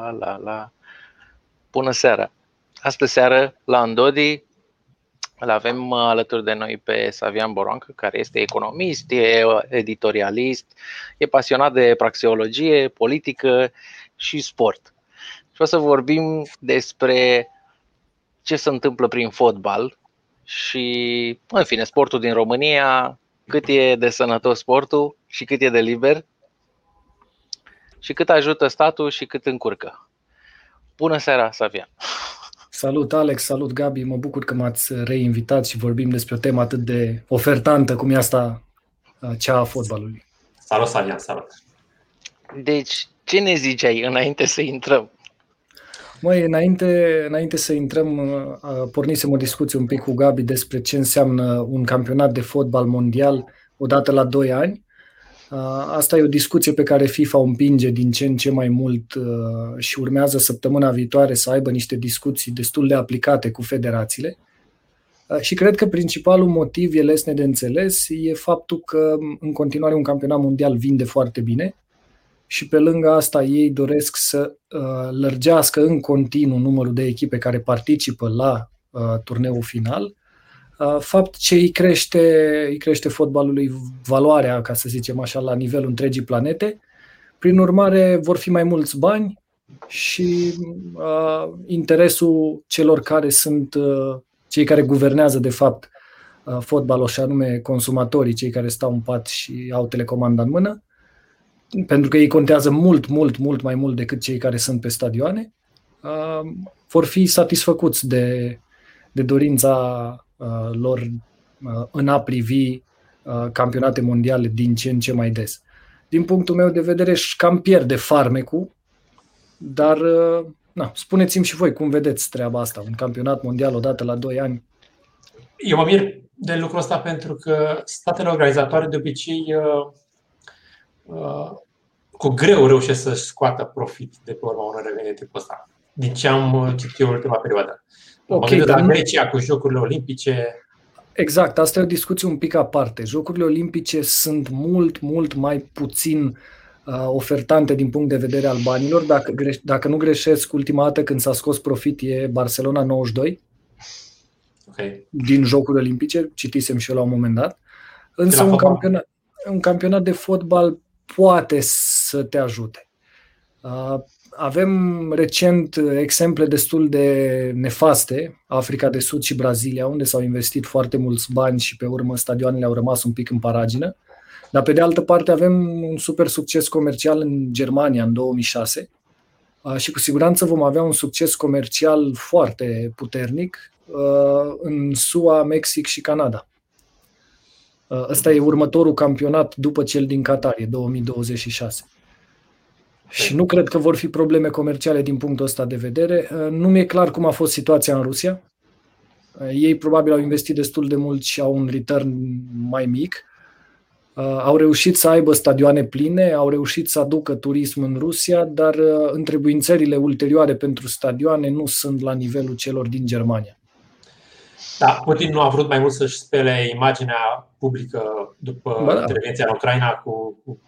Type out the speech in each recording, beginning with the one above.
la, la, la. Bună seara! Astă seară, la Andodi, îl avem alături de noi pe Savian Boroncă, care este economist, e editorialist, e pasionat de praxeologie, politică și sport. Și o să vorbim despre ce se întâmplă prin fotbal și, în fine, sportul din România, cât e de sănătos sportul și cât e de liber și cât ajută statul și cât încurcă. Bună seara, Savian! Salut Alex, salut Gabi, mă bucur că m-ați reinvitat și vorbim despre o temă atât de ofertantă cum e asta, cea a fotbalului. Salut, Savian, salut! Deci, ce ne ziceai înainte să intrăm? Măi, înainte, înainte să intrăm, pornisem o discuție un pic cu Gabi despre ce înseamnă un campionat de fotbal mondial odată la 2 ani Asta e o discuție pe care FIFA o împinge din ce în ce mai mult și urmează săptămâna viitoare să aibă niște discuții destul de aplicate cu federațiile. Și cred că principalul motiv e lesne de înțeles e faptul că în continuare un campionat mondial vinde foarte bine și pe lângă asta ei doresc să lărgească în continuu numărul de echipe care participă la turneul final Uh, fapt ce îi crește, îi crește fotbalului valoarea, ca să zicem așa, la nivelul întregii planete. Prin urmare, vor fi mai mulți bani și uh, interesul celor care sunt uh, cei care guvernează, de fapt, uh, fotbalul, și anume consumatorii, cei care stau în pat și au telecomanda în mână, pentru că ei contează mult, mult, mult mai mult decât cei care sunt pe stadioane, uh, vor fi satisfăcuți de, de dorința Uh, lor uh, în a privi uh, campionate mondiale din ce în ce mai des. Din punctul meu de vedere, își cam pierde farmecul, dar na, spuneți-mi și voi cum vedeți treaba asta, un campionat mondial odată la 2 ani. Eu mă mir de lucrul ăsta pentru că statele organizatoare de obicei cu greu reușesc să scoată profit de pe urma unor revenite tipul ăsta. Din ce am citit în ultima perioadă. Ok, mă dar la Grecia cu Jocurile Olimpice. Exact, asta e o discuție un pic aparte. Jocurile Olimpice sunt mult, mult mai puțin uh, ofertante din punct de vedere al banilor. Dacă, greș- dacă nu greșesc, ultima dată când s-a scos profit e Barcelona 92 okay. din Jocurile Olimpice, citisem și eu la un moment dat. Însă un campionat, un campionat de fotbal poate să te ajute. Uh, avem recent exemple destul de nefaste, Africa de Sud și Brazilia, unde s-au investit foarte mulți bani și pe urmă stadioanele au rămas un pic în paragină. Dar pe de altă parte avem un super succes comercial în Germania în 2006 și cu siguranță vom avea un succes comercial foarte puternic în SUA, Mexic și Canada. Ăsta e următorul campionat după cel din Qatar, e 2026. Și nu cred că vor fi probleme comerciale din punctul ăsta de vedere. Uh, nu mi-e clar cum a fost situația în Rusia. Uh, ei probabil au investit destul de mult și au un return mai mic. Uh, au reușit să aibă stadioane pline, au reușit să aducă turism în Rusia, dar întrebuințările ulterioare pentru stadioane nu sunt la nivelul celor din Germania. Da, Putin nu a vrut mai mult să-și spele imaginea publică după da. intervenția în Ucraina cu, cu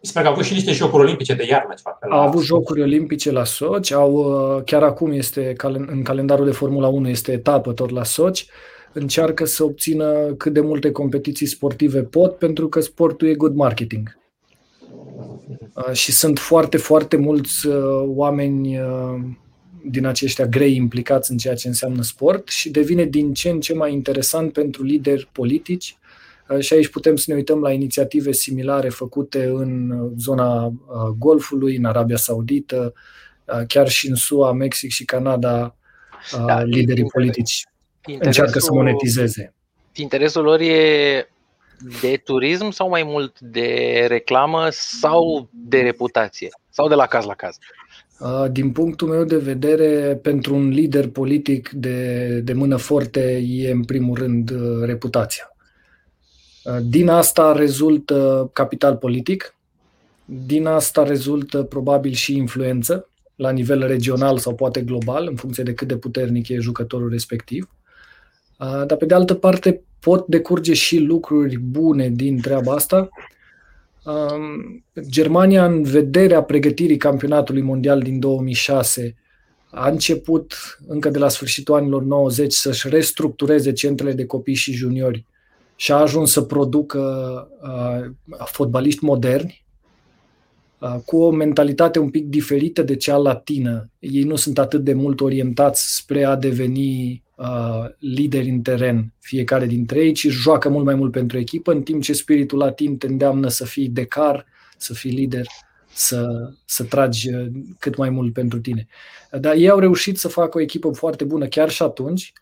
Sper că au avut și niște jocuri olimpice de iarnă. Au avut jocuri olimpice la Sochi, au, uh, chiar acum este în calendarul de Formula 1 este etapă tot la Sochi. Încearcă să obțină cât de multe competiții sportive pot, pentru că sportul e good marketing. Uh, și sunt foarte, foarte mulți uh, oameni din aceștia grei implicați în ceea ce înseamnă sport și devine din ce în ce mai interesant pentru lideri politici Uh, și aici putem să ne uităm la inițiative similare făcute în uh, zona uh, Golfului, în Arabia Saudită, chiar și în SUA, Mexic și Canada, da, liderii politici încearcă să monetizeze. Interesul lor e de turism sau mai mult de reclamă sau de reputație? Sau de la caz la caz? Din punctul meu de vedere, pentru un lider politic de, de mână forte e în primul rând reputația. Din asta rezultă capital politic, din asta rezultă probabil și influență la nivel regional sau poate global, în funcție de cât de puternic e jucătorul respectiv. Dar pe de altă parte pot decurge și lucruri bune din treaba asta, Um, Germania, în vederea pregătirii campionatului mondial din 2006, a început încă de la sfârșitul anilor 90 să-și restructureze centrele de copii și juniori și a ajuns să producă uh, fotbaliști moderni uh, cu o mentalitate un pic diferită de cea latină. Ei nu sunt atât de mult orientați spre a deveni uh, lideri în teren, fiecare dintre ei, ci joacă mult mai mult pentru echipă, în timp ce spiritul latin te îndeamnă să fii decar, să fii lider, să, să tragi uh, cât mai mult pentru tine. Dar ei au reușit să facă o echipă foarte bună chiar și atunci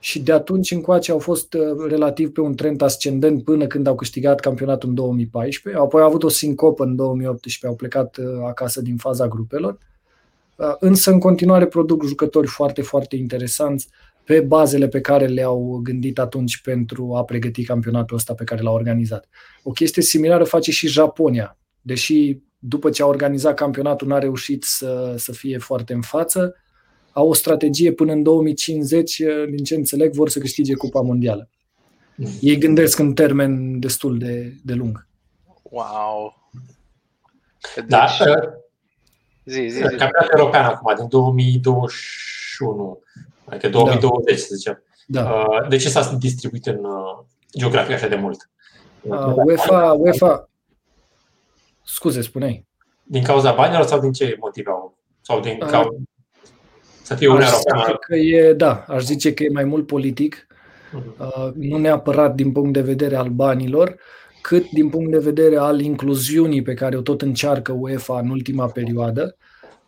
și de atunci încoace au fost uh, relativ pe un trend ascendent până când au câștigat campionatul în 2014. Apoi au avut o sincopă în 2018, au plecat uh, acasă din faza grupelor. Însă în continuare produc jucători foarte, foarte interesanți pe bazele pe care le-au gândit atunci pentru a pregăti campionatul ăsta pe care l-au organizat. O chestie similară face și Japonia. Deși după ce a organizat campionatul n-a reușit să, să fie foarte în față, au o strategie până în 2050, din ce înțeleg, vor să câștige Cupa Mondială. Ei gândesc în termen destul de, de lung. Wow! Deci... Da, zi, zi, zi. Campionatul european acum, din 2021 adică 2020, da. să zicem. Da. Uh, de ce s-a distribuit în uh, geografie așa de mult? Uh, UEFA, UEFA, scuze, spuneai. Din cauza banilor sau din ce motive au? Sau din cauza... Să fie Uniunea Europeană? Că e, da, aș zice că e mai mult politic, uh-huh. nu neapărat din punct de vedere al banilor, cât din punct de vedere al incluziunii pe care o tot încearcă UEFA în ultima perioadă.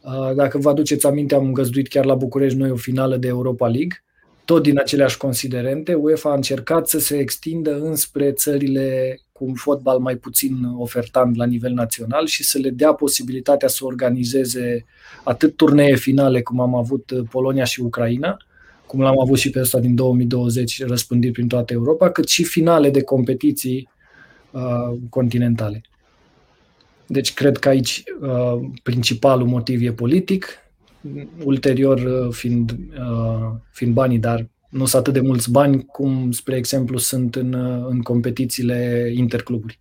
Uh, dacă vă aduceți aminte, am găzduit chiar la București noi o finală de Europa League, tot din aceleași considerente. UEFA a încercat să se extindă înspre țările cu un fotbal mai puțin ofertant la nivel național și să le dea posibilitatea să organizeze atât turnee finale, cum am avut Polonia și Ucraina, cum l-am avut și pe ăsta din 2020 răspândit prin toată Europa, cât și finale de competiții uh, continentale. Deci cred că aici uh, principalul motiv e politic, ulterior uh, fiind, uh, fiind banii, dar nu sunt atât de mulți bani cum, spre exemplu, sunt în, uh, în competițiile intercluburi.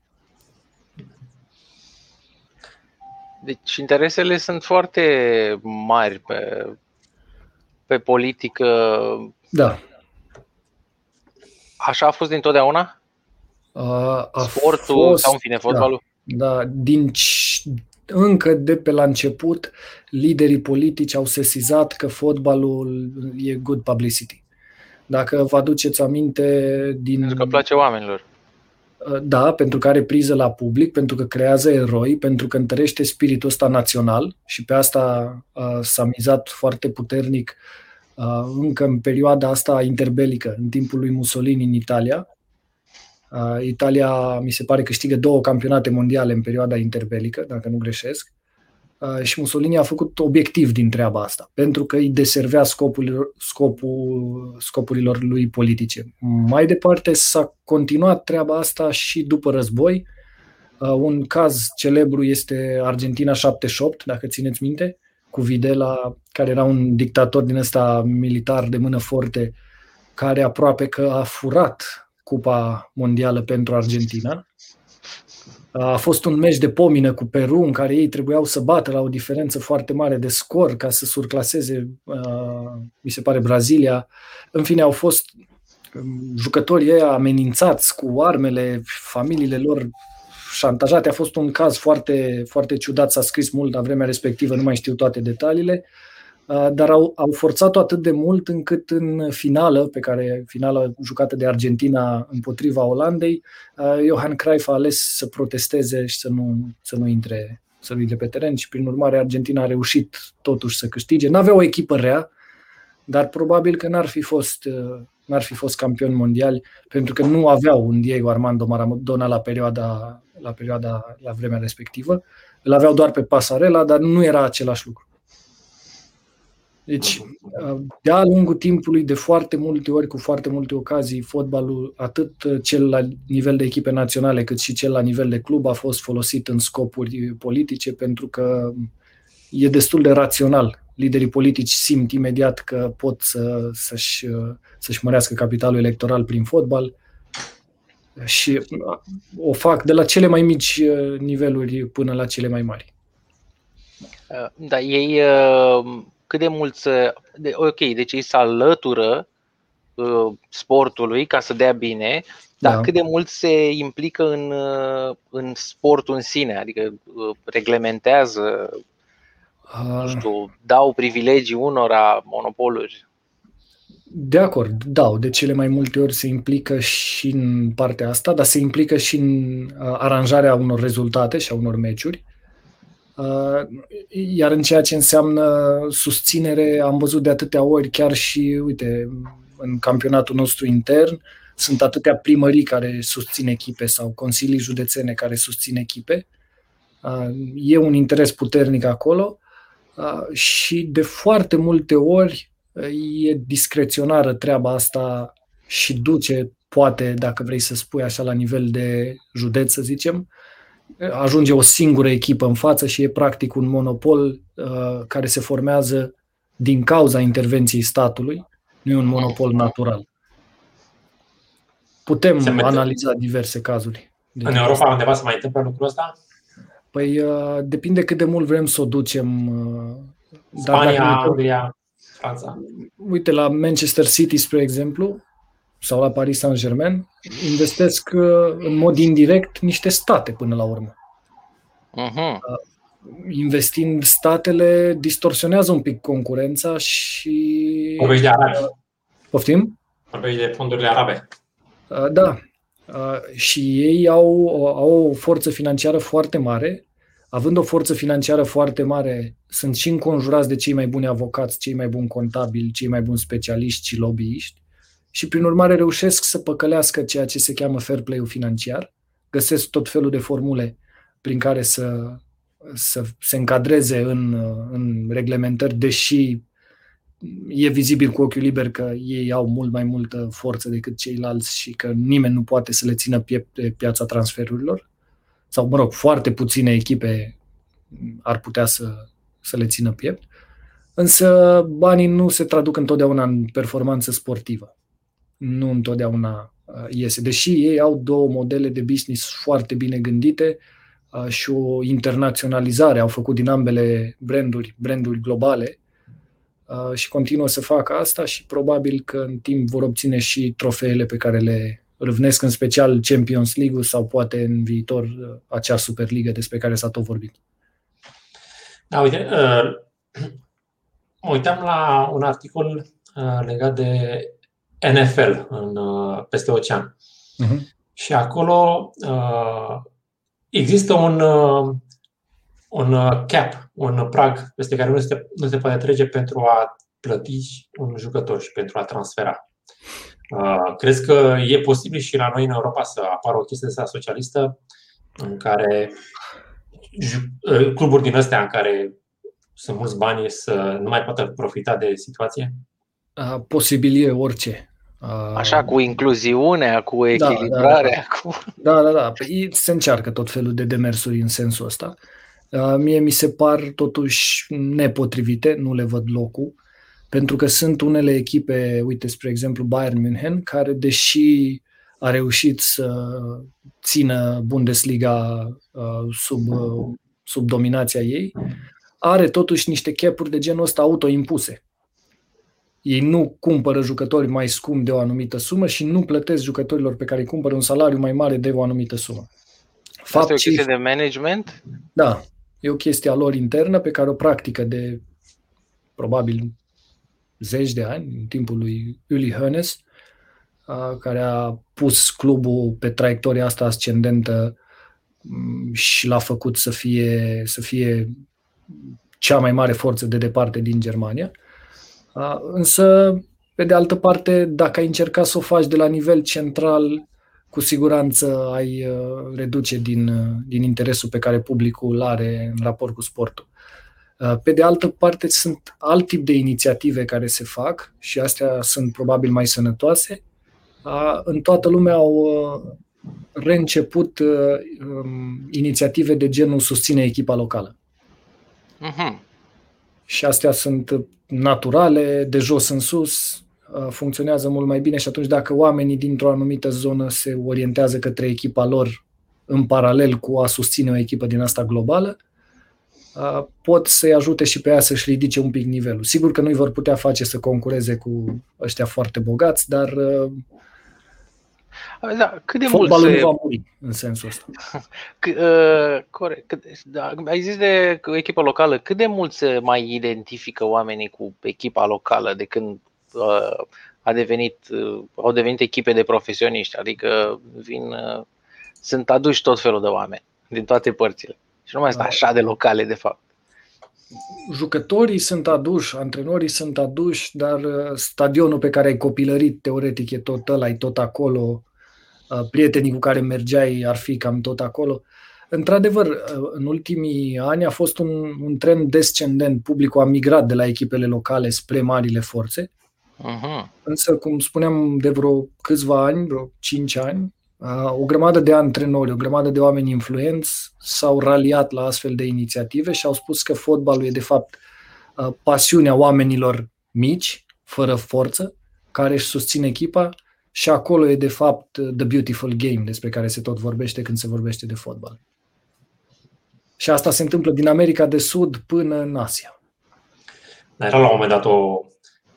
Deci interesele sunt foarte mari pe, pe politică. Da. Așa a fost dintotdeauna? Uh, a Sportul fost, sau în fine fotbalul? Da. Da, din încă de pe la început, liderii politici au sesizat că fotbalul e good publicity. Dacă vă aduceți aminte din... Pentru că place oamenilor. Uh, da, pentru că are priză la public, pentru că creează eroi, pentru că întărește spiritul ăsta național și pe asta uh, s-a mizat foarte puternic uh, încă în perioada asta interbelică, în timpul lui Mussolini în Italia, Uh, Italia, mi se pare, câștigă două campionate mondiale în perioada interbelică, dacă nu greșesc. Uh, și Mussolini a făcut obiectiv din treaba asta, pentru că îi deservea scopul, scopul, scopurilor lui politice. Mai departe s-a continuat treaba asta și după război. Uh, un caz celebru este Argentina 78, dacă țineți minte, cu Videla, care era un dictator din ăsta militar de mână forte, care aproape că a furat Cupa Mondială pentru Argentina. A fost un meci de pomină cu Peru în care ei trebuiau să bată la o diferență foarte mare de scor ca să surclaseze, mi se pare, Brazilia. În fine, au fost um, jucătorii ei amenințați cu armele, familiile lor șantajate. A fost un caz foarte, foarte ciudat, s-a scris mult la vremea respectivă, nu mai știu toate detaliile. Uh, dar au, au forțat-o atât de mult încât în finală, pe care finală jucată de Argentina împotriva Olandei, uh, Johan Cruyff a ales să protesteze și să nu, să nu intre să nu intre pe teren și prin urmare Argentina a reușit totuși să câștige. N-avea o echipă rea, dar probabil că n-ar fi fost uh, n-ar fi fost campioni mondiali pentru că nu aveau un Diego Armando Maradona la perioada, la perioada, la vremea respectivă. Îl aveau doar pe Pasarela, dar nu era același lucru. Deci, de-a lungul timpului, de foarte multe ori, cu foarte multe ocazii, fotbalul, atât cel la nivel de echipe naționale, cât și cel la nivel de club, a fost folosit în scopuri politice, pentru că e destul de rațional. Liderii politici simt imediat că pot să, să-și, să-și mărească capitalul electoral prin fotbal Și o fac de la cele mai mici niveluri până la cele mai mari. Da, ei cât de mulți, ok, deci ei se alătură sportului ca să dea bine, dar da. cât de mult se implică în, în sportul în sine, adică reglementează, nu știu, dau privilegii unora monopoluri. De acord, dau. De cele mai multe ori se implică și în partea asta, dar se implică și în aranjarea unor rezultate și a unor meciuri. Iar în ceea ce înseamnă susținere, am văzut de atâtea ori, chiar și, uite, în campionatul nostru intern, sunt atâtea primării care susțin echipe sau consilii județene care susțin echipe. E un interes puternic acolo și de foarte multe ori e discreționară treaba asta și duce, poate, dacă vrei să spui așa, la nivel de județ, să zicem, ajunge o singură echipă în față și e practic un monopol uh, care se formează din cauza intervenției statului, nu e un monopol natural. Putem se analiza diverse cazuri. În Europa undeva se mai întâmplă lucrul ăsta? Păi uh, depinde cât de mult vrem să o ducem. Uh, Spania, Anglia, Franța. Uite, la Manchester City, spre exemplu, sau la Paris Saint-Germain, investesc uh, în mod indirect niște state până la urmă. Uh-huh. Investind statele, distorsionează un pic concurența și... Vorbești de arabe. Poftim? Vorbești de fondurile arabe. Uh, da. Și ei au, au o forță financiară foarte mare. Având o forță financiară foarte mare, sunt și înconjurați de cei mai buni avocați, cei mai buni contabili, cei mai buni specialiști și lobbyiști și prin urmare reușesc să păcălească ceea ce se cheamă fair play-ul financiar, găsesc tot felul de formule prin care să, să se încadreze în, în reglementări, deși e vizibil cu ochiul liber că ei au mult mai multă forță decât ceilalți și că nimeni nu poate să le țină piept pe piața transferurilor. Sau, mă rog, foarte puține echipe ar putea să, să le țină piept. Însă banii nu se traduc întotdeauna în performanță sportivă nu întotdeauna uh, iese. Deși ei au două modele de business foarte bine gândite uh, și o internaționalizare au făcut din ambele branduri, branduri globale uh, și continuă să facă asta și probabil că în timp vor obține și trofeele pe care le râvnesc, în special Champions League sau poate în viitor acea Superliga despre care s-a tot vorbit. Da, uite, uh, mă uitam la un articol uh, legat de NFL în, uh, peste ocean. Uh-huh. Și acolo uh, există un, uh, un uh, cap, un prag peste care nu se, nu se poate trece pentru a plăti un jucător și pentru a transfera. Uh, crezi că e posibil și la noi în Europa să apară o chestie de socialistă în care uh, cluburi din astea în care sunt mulți bani să nu mai poată profita de situație? Posibil e orice. Așa, cu incluziunea, cu echilibrarea. Da, da, da. Cu... da, da, da. Păi se încearcă tot felul de demersuri în sensul ăsta. Mie mi se par totuși nepotrivite, nu le văd locul, pentru că sunt unele echipe, uite, spre exemplu Bayern München, care deși a reușit să țină Bundesliga sub, sub dominația ei, are totuși niște capuri de genul ăsta autoimpuse ei nu cumpără jucători mai scumpi de o anumită sumă și nu plătesc jucătorilor pe care îi cumpără un salariu mai mare de o anumită sumă. Fapt Asta e o chestie de management? Da, e o chestie a lor internă pe care o practică de probabil zeci de ani, în timpul lui Uli Hoeneß, care a pus clubul pe traiectoria asta ascendentă mm, și l-a făcut să fie, să fie cea mai mare forță de departe din Germania. Însă, pe de altă parte, dacă ai încerca să o faci de la nivel central, cu siguranță ai uh, reduce din, uh, din interesul pe care publicul îl are în raport cu sportul. Uh, pe de altă parte, sunt alt tip de inițiative care se fac și astea sunt probabil mai sănătoase. În toată lumea au reînceput um, inițiative de genul susține echipa locală. Uh-huh. Și astea sunt naturale, de jos în sus, uh, funcționează mult mai bine și atunci dacă oamenii dintr-o anumită zonă se orientează către echipa lor în paralel cu a susține o echipă din asta globală, uh, pot să-i ajute și pe ea să-și ridice un pic nivelul. Sigur că nu-i vor putea face să concureze cu ăștia foarte bogați, dar da, cât de mult se... nu va muri în sensul ăsta. C- uh, corect. Da, ai zis de echipa locală. Cât de mult se mai identifică oamenii cu echipa locală de când uh, a devenit, uh, au devenit echipe de profesioniști? Adică vin, uh, sunt aduși tot felul de oameni din toate părțile. Și nu mai sunt da. așa de locale, de fapt jucătorii sunt aduși, antrenorii sunt aduși, dar uh, stadionul pe care ai copilărit, teoretic, e tot ăla, e tot acolo, Uh, prietenii cu care mergeai ar fi cam tot acolo. Într-adevăr, uh, în ultimii ani a fost un, un trend descendent. Publicul a migrat de la echipele locale spre marile forțe. Uh-huh. Însă, cum spuneam, de vreo câțiva ani, vreo 5 ani, uh, o grămadă de antrenori, o grămadă de oameni influenți s-au raliat la astfel de inițiative și au spus că fotbalul e, de fapt, pasiunea oamenilor mici, fără forță, care își susțin echipa și acolo e de fapt The Beautiful Game despre care se tot vorbește când se vorbește de fotbal. Și asta se întâmplă din America de Sud până în Asia. Era la un moment dat o,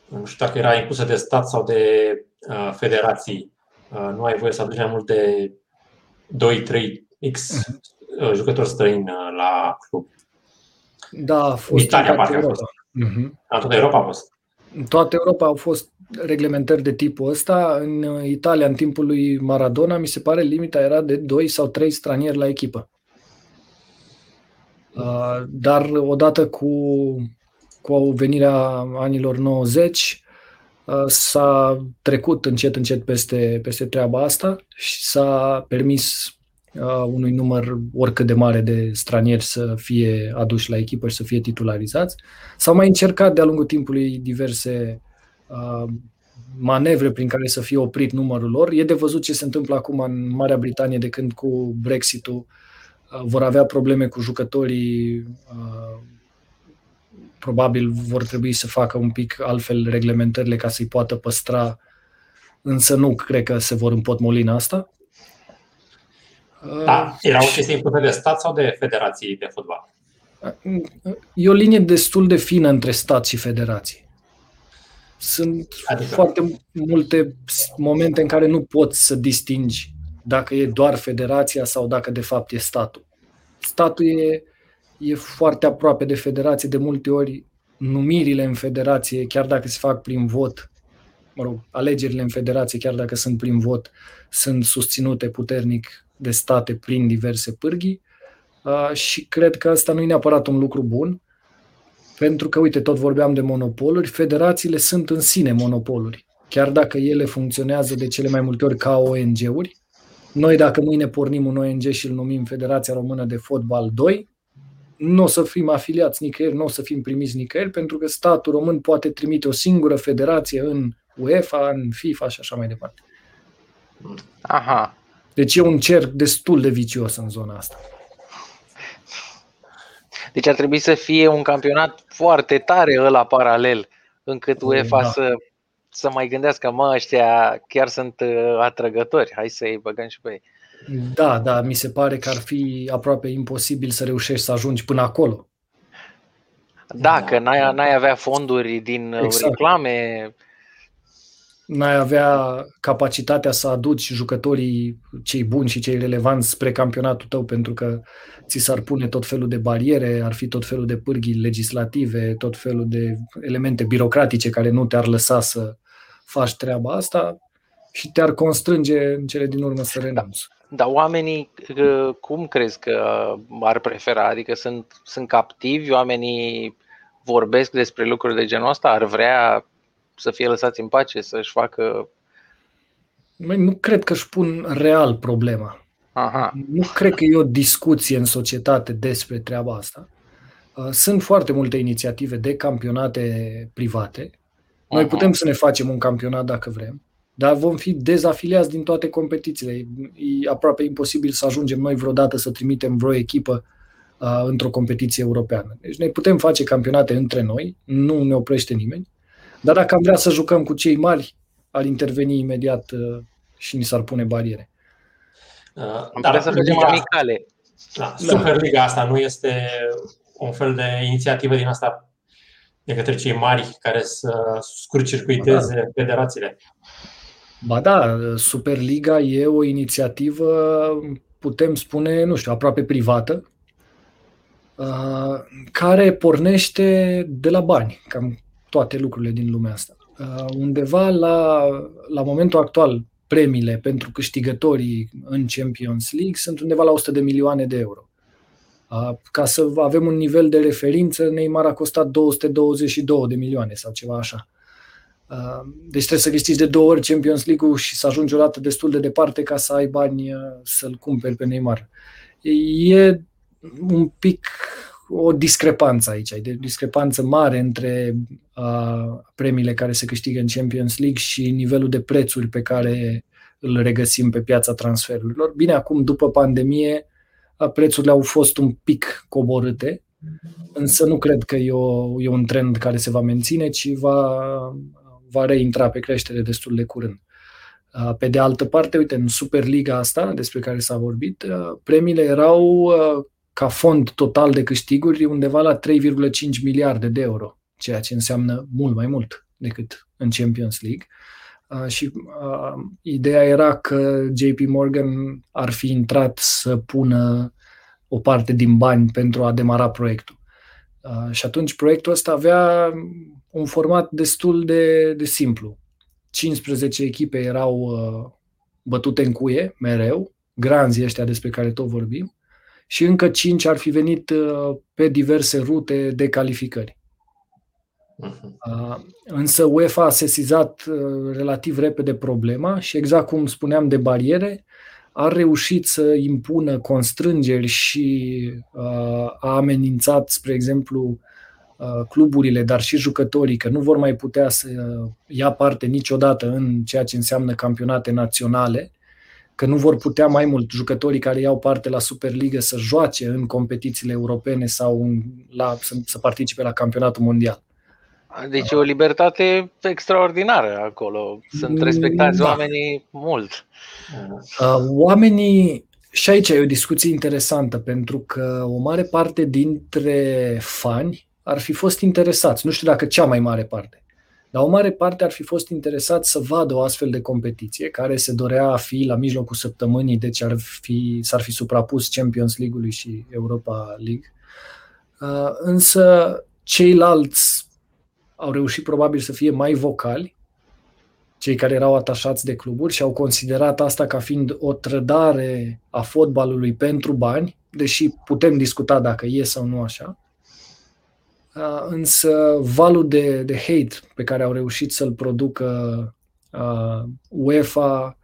nu știu dacă era impusă de stat sau de uh, federații, uh, nu ai voie să aduci mai mult de 2-3 X uh-huh. jucători străini uh, la club. Da, a fost Italia, parcă a fost. Uh-huh. În toată Europa a fost. În toată Europa au fost reglementări de tipul ăsta. În Italia, în timpul lui Maradona, mi se pare limita era de 2 sau 3 stranieri la echipă. Uh, dar odată cu, cu venirea anilor 90, uh, s-a trecut încet, încet peste, peste treaba asta și s-a permis uh, unui număr oricât de mare de stranieri să fie aduși la echipă și să fie titularizați. S-au mai încercat de-a lungul timpului diverse Uh, manevre prin care să fie oprit numărul lor. E de văzut ce se întâmplă acum în Marea Britanie de când cu Brexit-ul uh, vor avea probleme cu jucătorii, uh, probabil vor trebui să facă un pic altfel reglementările ca să-i poată păstra, însă nu cred că se vor împotmoli în asta. Da, era o chestie impusă de stat sau de federații de fotbal? E o linie destul de fină între stat și federații. Sunt adică... foarte multe momente în care nu poți să distingi dacă e doar federația sau dacă de fapt e statul. Statul e, e foarte aproape de federație, de multe ori numirile în federație, chiar dacă se fac prin vot, mă rog, alegerile în federație, chiar dacă sunt prin vot, sunt susținute puternic de state prin diverse pârghii uh, și cred că asta nu e neapărat un lucru bun, pentru că, uite, tot vorbeam de monopoluri, federațiile sunt în sine monopoluri. Chiar dacă ele funcționează de cele mai multe ori ca ONG-uri, noi dacă mâine pornim un ONG și îl numim Federația Română de Fotbal 2, nu o să fim afiliați nicăieri, nu o să fim primiți nicăieri, pentru că statul român poate trimite o singură federație în UEFA, în FIFA și așa mai departe. Aha. Deci e un cerc destul de vicios în zona asta. Deci ar trebui să fie un campionat foarte tare ăla paralel, încât UEFA da. să, să mai gândească, mă, ăștia chiar sunt uh, atrăgători, hai să-i băgăm și pe ei. Da, da, mi se pare că ar fi aproape imposibil să reușești să ajungi până acolo. Da, că n-ai, n-ai avea fonduri din uh, exact. reclame, n-ai avea capacitatea să aduci jucătorii cei buni și cei relevanți spre campionatul tău pentru că ți s-ar pune tot felul de bariere, ar fi tot felul de pârghii legislative, tot felul de elemente birocratice care nu te-ar lăsa să faci treaba asta și te-ar constrânge în cele din urmă să renunți. Da. Dar oamenii, uh, cum crezi că ar prefera? Adică sunt, sunt captivi, oamenii vorbesc despre lucruri de genul ăsta, ar vrea să fie lăsați în pace, să-și facă... Măi, nu cred că își pun real problema. Aha. Nu cred că e o discuție în societate despre treaba asta. Uh, sunt foarte multe inițiative de campionate private. Noi Aha. putem să ne facem un campionat dacă vrem, dar vom fi dezafiliați din toate competițiile. E aproape imposibil să ajungem noi vreodată să trimitem vreo echipă uh, într-o competiție europeană. Deci noi putem face campionate între noi, nu ne oprește nimeni, Dar dacă am vrea să jucăm cu cei mari, ar interveni imediat uh, și ni s-ar pune bariere. Uh, am dar să facem amicale. Da, Superliga asta nu este un fel de inițiativă din asta de către cei mari care să scurcircuiteze da. federațiile. Ba da, Superliga e o inițiativă, putem spune, nu știu, aproape privată, uh, care pornește de la bani, cam toate lucrurile din lumea asta. Uh, undeva la, la momentul actual, premiile pentru câștigătorii în Champions League sunt undeva la 100 de milioane de euro. Uh, ca să avem un nivel de referință, Neymar a costat 222 de milioane sau ceva așa. Deci trebuie să câștigi de două ori Champions League-ul și să ajungi o dată destul de departe ca să ai bani să-l cumperi pe Neymar. E un pic o discrepanță aici, de discrepanță mare între uh, premiile care se câștigă în Champions League și nivelul de prețuri pe care îl regăsim pe piața transferurilor. Bine, acum, după pandemie, prețurile au fost un pic coborâte, însă nu cred că e, o, e un trend care se va menține, ci va, va reintra pe creștere destul de curând. Pe de altă parte, uite, în Superliga asta, despre care s-a vorbit, premiile erau ca fond total de câștiguri undeva la 3,5 miliarde de euro, ceea ce înseamnă mult mai mult decât în Champions League. Uh, și uh, ideea era că JP Morgan ar fi intrat să pună o parte din bani pentru a demara proiectul. Uh, și atunci proiectul ăsta avea un format destul de, de simplu. 15 echipe erau uh, bătute în cuie mereu, granzii ăștia despre care tot vorbim, și încă cinci ar fi venit uh, pe diverse rute de calificări. Mhm. Uh, însă UEFA a sesizat uh, relativ repede problema și exact cum spuneam de bariere, a reușit să impună constrângeri și a amenințat, spre exemplu, cluburile, dar și jucătorii, că nu vor mai putea să ia parte niciodată în ceea ce înseamnă campionate naționale, că nu vor putea mai mult jucătorii care iau parte la Superliga să joace în competițiile europene sau în, la, să, să participe la campionatul mondial. Deci e o libertate extraordinară acolo. Sunt respectați da. oamenii mult. Uh, oamenii, și aici e o discuție interesantă, pentru că o mare parte dintre fani ar fi fost interesați, nu știu dacă cea mai mare parte, dar o mare parte ar fi fost interesat să vadă o astfel de competiție care se dorea a fi la mijlocul săptămânii, deci ar fi, s-ar fi suprapus Champions League-ului și Europa League. Uh, însă ceilalți au reușit probabil să fie mai vocali, cei care erau atașați de cluburi și au considerat asta ca fiind o trădare a fotbalului pentru bani, deși putem discuta dacă e sau nu așa. Uh, însă valul de, de hate pe care au reușit să-l producă uh, UEFA,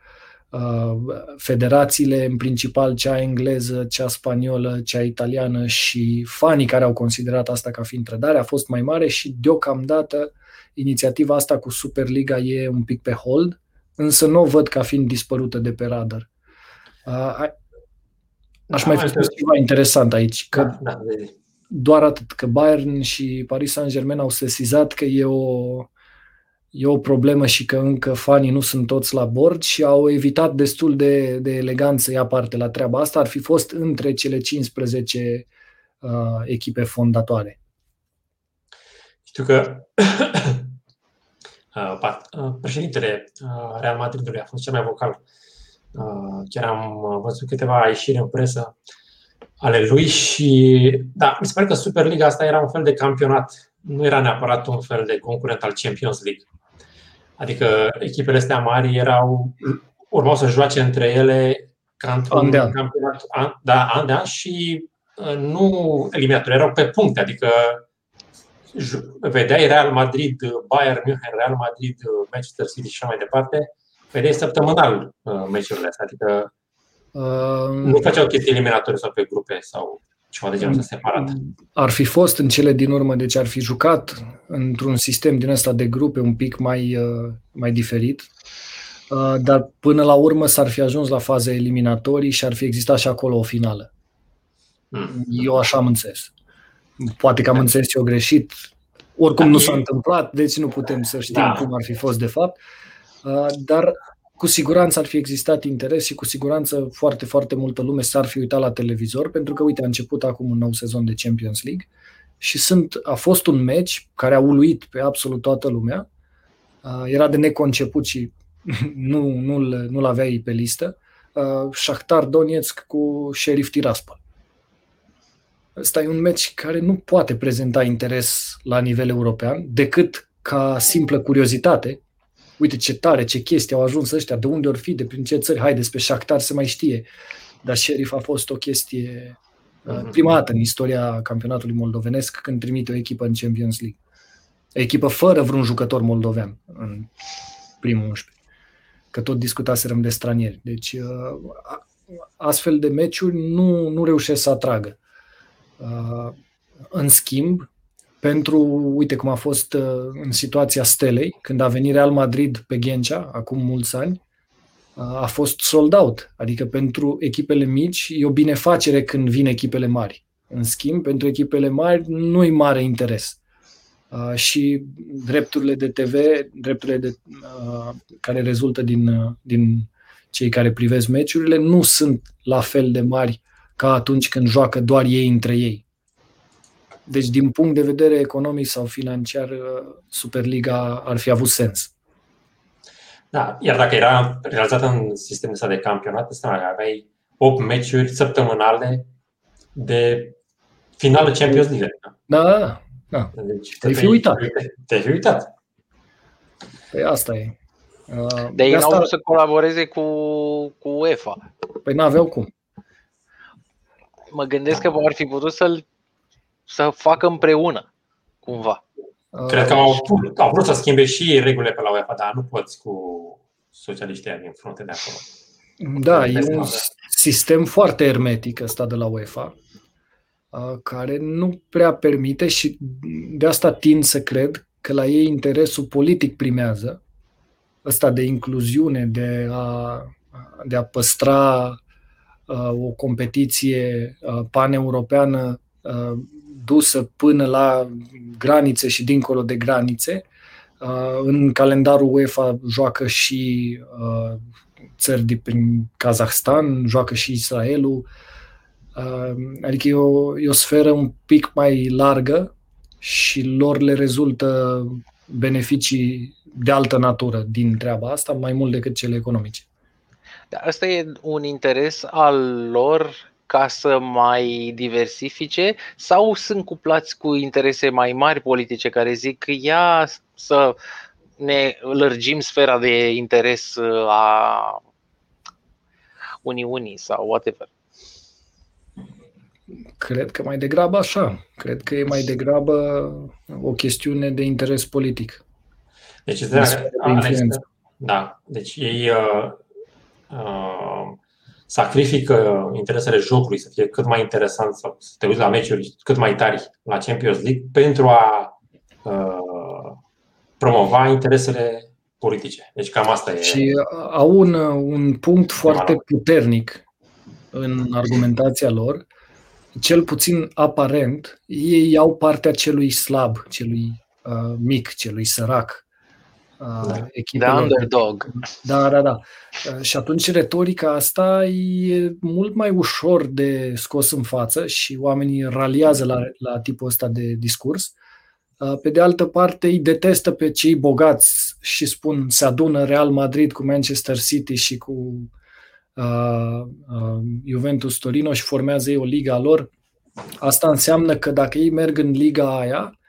uh, federațiile, în principal cea engleză, cea spaniolă, cea italiană și fanii care au considerat asta ca fiind trădare a fost mai mare și deocamdată inițiativa asta cu Superliga e un pic pe hold, însă nu o văd ca fiind dispărută de pe radar. Uh, aș mai fi spus ceva interesant aici, că da, da, doar atât, că Bayern și Paris Saint-Germain au sesizat că e o, e o problemă și că încă fanii nu sunt toți la bord și au evitat destul de, de elegant să ia parte la treaba asta. Ar fi fost între cele 15 uh, echipe fondatoare. Știu că uh, uh, președintele uh, Real Madridului a fost cel mai vocal. Chiar am văzut câteva ieșiri în presă ale lui și da, mi se pare că Superliga asta era un fel de campionat, nu era neapărat un fel de concurent al Champions League. Adică echipele astea mari erau, urmau să joace între ele ca într-un campionat an, da, an de an și uh, nu eliminatori, erau pe puncte, adică vedeai Real Madrid, Bayern München, Real Madrid, Manchester City și așa mai departe, vedeai săptămânal uh, meciurile astea, adică nu făceau chestii eliminatorii sau pe grupe sau ceva de genul ăsta separat. Ar fi fost în cele din urmă, deci ar fi jucat într-un sistem din ăsta de grupe un pic mai, uh, mai diferit, uh, dar până la urmă s-ar fi ajuns la faze eliminatorii și ar fi existat și acolo o finală. Hmm. Eu așa am înțeles. Poate că am da. înțeles eu greșit. Oricum da, nu s-a întâmplat, deci nu putem să știm da. cum ar fi fost de fapt. Uh, dar cu siguranță ar fi existat interes și cu siguranță foarte, foarte multă lume s-ar fi uitat la televizor, pentru că, uite, a început acum un nou sezon de Champions League și sunt, a fost un meci care a uluit pe absolut toată lumea. Era de neconceput și nu, nu-l, nu-l aveai pe listă. Shakhtar Donetsk cu Sheriff Tiraspol. Ăsta e un meci care nu poate prezenta interes la nivel european decât ca simplă curiozitate, uite ce tare, ce chestii au ajuns ăștia, de unde ori fi, de prin ce țări, hai, despre Shakhtar se mai știe. Dar Sheriff a fost o chestie uh, prima dată în istoria campionatului moldovenesc când trimite o echipă în Champions League. Echipă fără vreun jucător moldovean în primul 11. Că tot discutaserăm de stranieri. Deci uh, astfel de meciuri nu, nu reușesc să atragă. Uh, în schimb, pentru, uite cum a fost uh, în situația Stelei, când a venit Real Madrid pe Ghencea, acum mulți ani, uh, a fost sold out. Adică pentru echipele mici e o binefacere când vin echipele mari. În schimb, pentru echipele mari nu-i mare interes. Uh, și drepturile de TV, drepturile de, care rezultă din, din cei care privesc meciurile, nu sunt la fel de mari ca atunci când joacă doar ei între ei. Deci, din punct de vedere economic sau financiar, Superliga ar fi avut sens. Da, iar dacă era realizată în sistemul ăsta de campionat, ăsta aveai 8 meciuri săptămânale de finală Champions League. Da, da. da. Deci, te-ai fi uitat. Te-ai fi uitat. Păi asta e. Uh, de ei asta... n-au să colaboreze cu, cu UEFA. Păi n-aveau cum. Mă gândesc da. că ar fi putut să-l să facă împreună, cumva. Cred că au, au vrut să schimbe și regulile pe la UEFA, dar nu poți cu socialiștii din frunte de acolo. Da, e un sistem foarte hermetic ăsta de la UEFA, care nu prea permite și de asta tind să cred că la ei interesul politic primează, ăsta de incluziune, de a, de a păstra o competiție paneuropeană dusă până la granițe și dincolo de granițe. Uh, în calendarul UEFA joacă și uh, țări din Kazahstan, joacă și Israelul. Uh, adică e o, e o sferă un pic mai largă și lor le rezultă beneficii de altă natură din treaba asta, mai mult decât cele economice. Da, asta e un interes al lor ca să mai diversifice sau sunt cuplați cu interese mai mari politice care zic că ia să ne lărgim sfera de interes uh, a Uniunii sau whatever? Cred că mai degrabă așa. Cred că e mai degrabă o chestiune de interes politic. Deci, de, de da, deci ei uh, uh, sacrifică interesele jocului să fie cât mai interesant sau să te uiți la meciuri cât mai tari la Champions League pentru a uh, promova interesele politice. Deci cam asta e. Și au un, un punct foarte puternic în argumentația lor, cel puțin aparent, ei au partea celui slab, celui uh, mic, celui sărac, da. echipelor. The underdog. Da, da, da. Și atunci retorica asta e mult mai ușor de scos în față și oamenii raliază la, la tipul ăsta de discurs. Pe de altă parte, îi detestă pe cei bogați și spun se adună Real Madrid cu Manchester City și cu uh, uh, Juventus Torino și formează ei o liga a lor. Asta înseamnă că dacă ei merg în liga aia,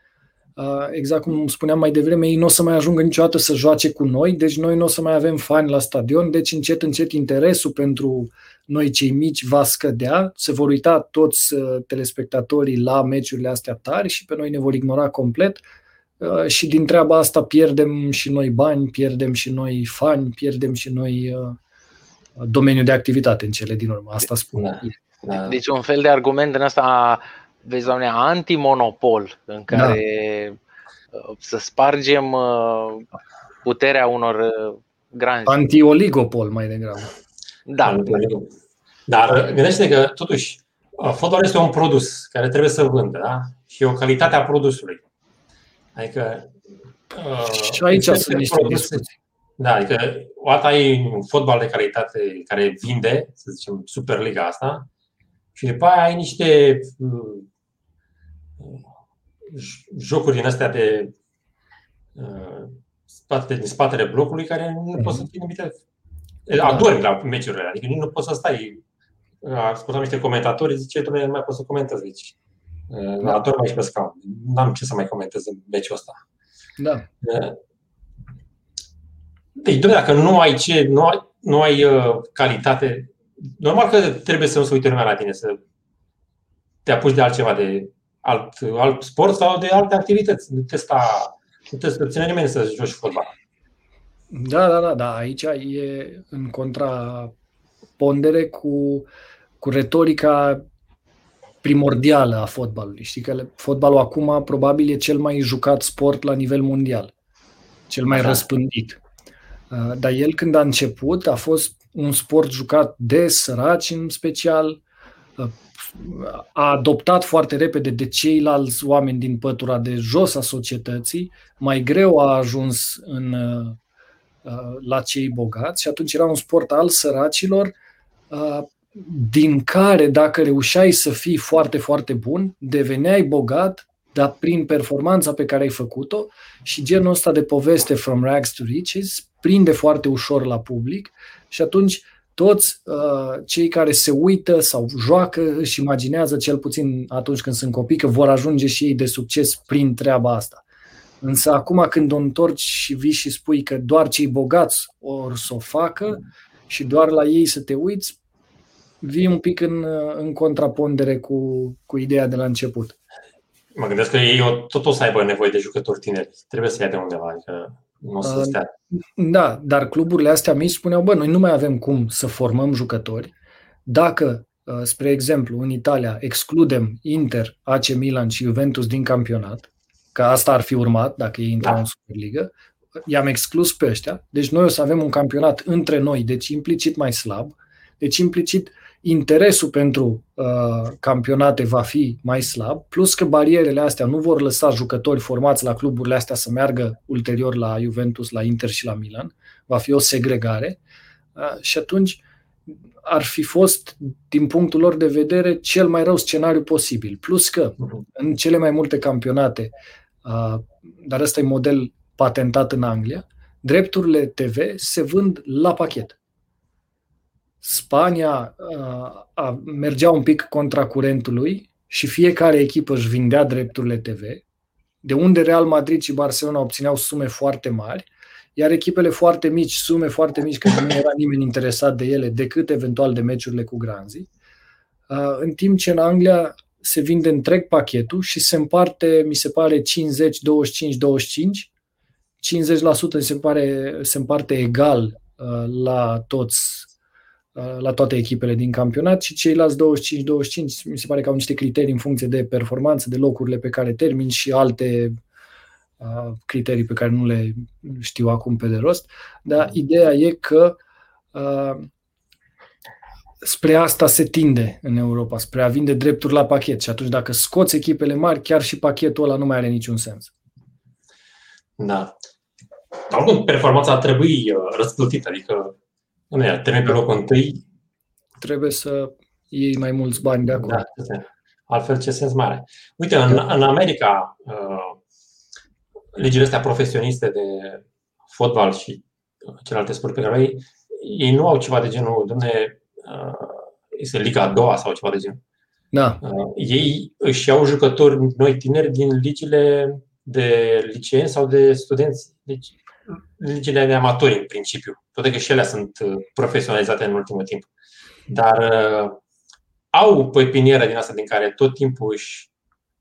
exact cum spuneam mai devreme, ei nu o să mai ajungă niciodată să joace cu noi, deci noi nu o să mai avem fani la stadion, deci încet, încet interesul pentru noi cei mici va scădea, se vor uita toți uh, telespectatorii la meciurile astea tari și pe noi ne vor ignora complet uh, și din treaba asta pierdem și noi bani, pierdem și noi fani, pierdem și noi uh, domeniul de activitate în cele din urmă. Asta spun. Da. Da. Deci un fel de argument în asta vezi, doamne, antimonopol în da. care da. să spargem uh, puterea unor uh, grani. Anti-oligopol mai degrabă. Da. Dar gândește că, totuși, fotbalul este un produs care trebuie să vândă, da? Și o calitate a produsului. Adică uh, și aici sunt niște discuții. Da, adică o dată ai un fotbal de calitate care vinde, să zicem, Superliga asta, și după aia ai niște uh, jocuri din astea de uh, spate, din spatele blocului care nu mm-hmm. poți să fii numite. Da. Adormi la meciurile, adică nu, nu poți să stai. Ascultam niște comentatori, zice, domnule, nu mai poți să comentezi, deci da. adorm aici pe scaun. N-am ce să mai comentez în meciul ăsta. Da. Deci, dacă nu ai ce, nu ai, nu ai uh, calitate, normal că trebuie să nu se uite lumea la tine, să te apuci de altceva, de alt, alt sport sau de alte activități. Nu te sta, nu te ține nimeni să joci fotbal. Da, da, da, da. Aici e în contrapondere cu, cu retorica primordială a fotbalului. Știi că fotbalul acum probabil e cel mai jucat sport la nivel mondial, cel mai da. răspândit. Uh, dar el când a început a fost un sport jucat de săraci în special, uh, a adoptat foarte repede de ceilalți oameni din pătura de jos a societății, mai greu a ajuns în, uh, la cei bogați și atunci era un sport al săracilor din care dacă reușeai să fii foarte, foarte bun, deveneai bogat, dar prin performanța pe care ai făcut-o și genul ăsta de poveste From Rags to Riches prinde foarte ușor la public și atunci toți uh, cei care se uită sau joacă își imaginează, cel puțin atunci când sunt copii, că vor ajunge și ei de succes prin treaba asta. Însă acum când o întorci și vii și spui că doar cei bogați or să o facă și doar la ei să te uiți, vii un pic în, în contrapondere cu, cu ideea de la început. Mă gândesc că ei tot o să aibă nevoie de jucători tineri. Trebuie să ia de undeva. Adică nu o să uh, stea. Da, dar cluburile astea mici spuneau, bă, noi nu mai avem cum să formăm jucători. Dacă, uh, spre exemplu, în Italia excludem Inter, AC Milan și Juventus din campionat, că asta ar fi urmat dacă ei intrau da. în Superliga, i-am exclus pe ăștia, deci noi o să avem un campionat între noi, deci implicit mai slab, deci implicit interesul pentru uh, campionate va fi mai slab, plus că barierele astea nu vor lăsa jucători formați la cluburile astea să meargă ulterior la Juventus, la Inter și la Milan. Va fi o segregare uh, și atunci ar fi fost, din punctul lor de vedere, cel mai rău scenariu posibil. Plus că în cele mai multe campionate, uh, dar ăsta e model patentat în Anglia, drepturile TV se vând la pachet. Spania a, a, mergea un pic contra curentului și fiecare echipă își vindea drepturile TV, de unde Real Madrid și Barcelona obțineau sume foarte mari, iar echipele foarte mici, sume foarte mici, că nu era nimeni interesat de ele, decât eventual de meciurile cu granzii, în timp ce în Anglia se vinde întreg pachetul și se împarte, mi se pare, 50, 25, 25, 50% se, pare, se împarte egal la toți Uh, la toate echipele din campionat și ceilalți 25-25 mi se pare că au niște criterii în funcție de performanță, de locurile pe care termin și alte uh, criterii pe care nu le știu acum pe de rost. Dar ideea e că uh, spre asta se tinde în Europa, spre a vinde drepturi la pachet și atunci dacă scoți echipele mari, chiar și pachetul ăla nu mai are niciun sens. Da. Oricum, performanța ar trebui răsplătită, adică nu ia, termin pe locul întâi. Trebuie să iei mai mulți bani de acolo. Da, altfel ce sens mare. Uite, în, da. în America, uh, legile astea profesioniste de fotbal și celelalte sporturi pe care ei, ei nu au ceva de genul, domne, uh, este Liga a doua sau ceva de genul. Da. Uh, ei își iau jucători noi tineri din ligile de licenți sau de studenți. Deci legile de amatori în principiu, toate că și ele sunt uh, profesionalizate în ultimul timp. Dar uh, au pepinieră din asta din care tot timpul își.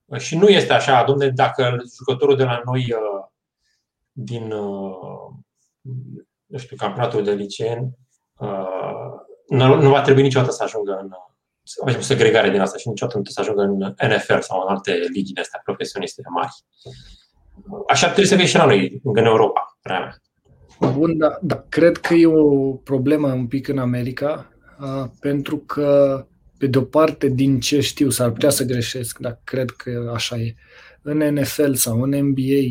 Uh, și nu este așa, domne, dacă jucătorul de la noi uh, din uh, nu știu, campionatul de liceen uh, nu, nu va trebui niciodată să ajungă în să facem segregare din asta și niciodată nu să ajungă în NFL sau în alte ligi de astea profesioniste mari. Așa trebuie să fie și la noi, în Europa, prea Bun, da, da. Cred că e o problemă un pic în America, uh, pentru că pe de-o parte, din ce știu, s-ar putea să greșesc, dar cred că așa e. În NFL sau în NBA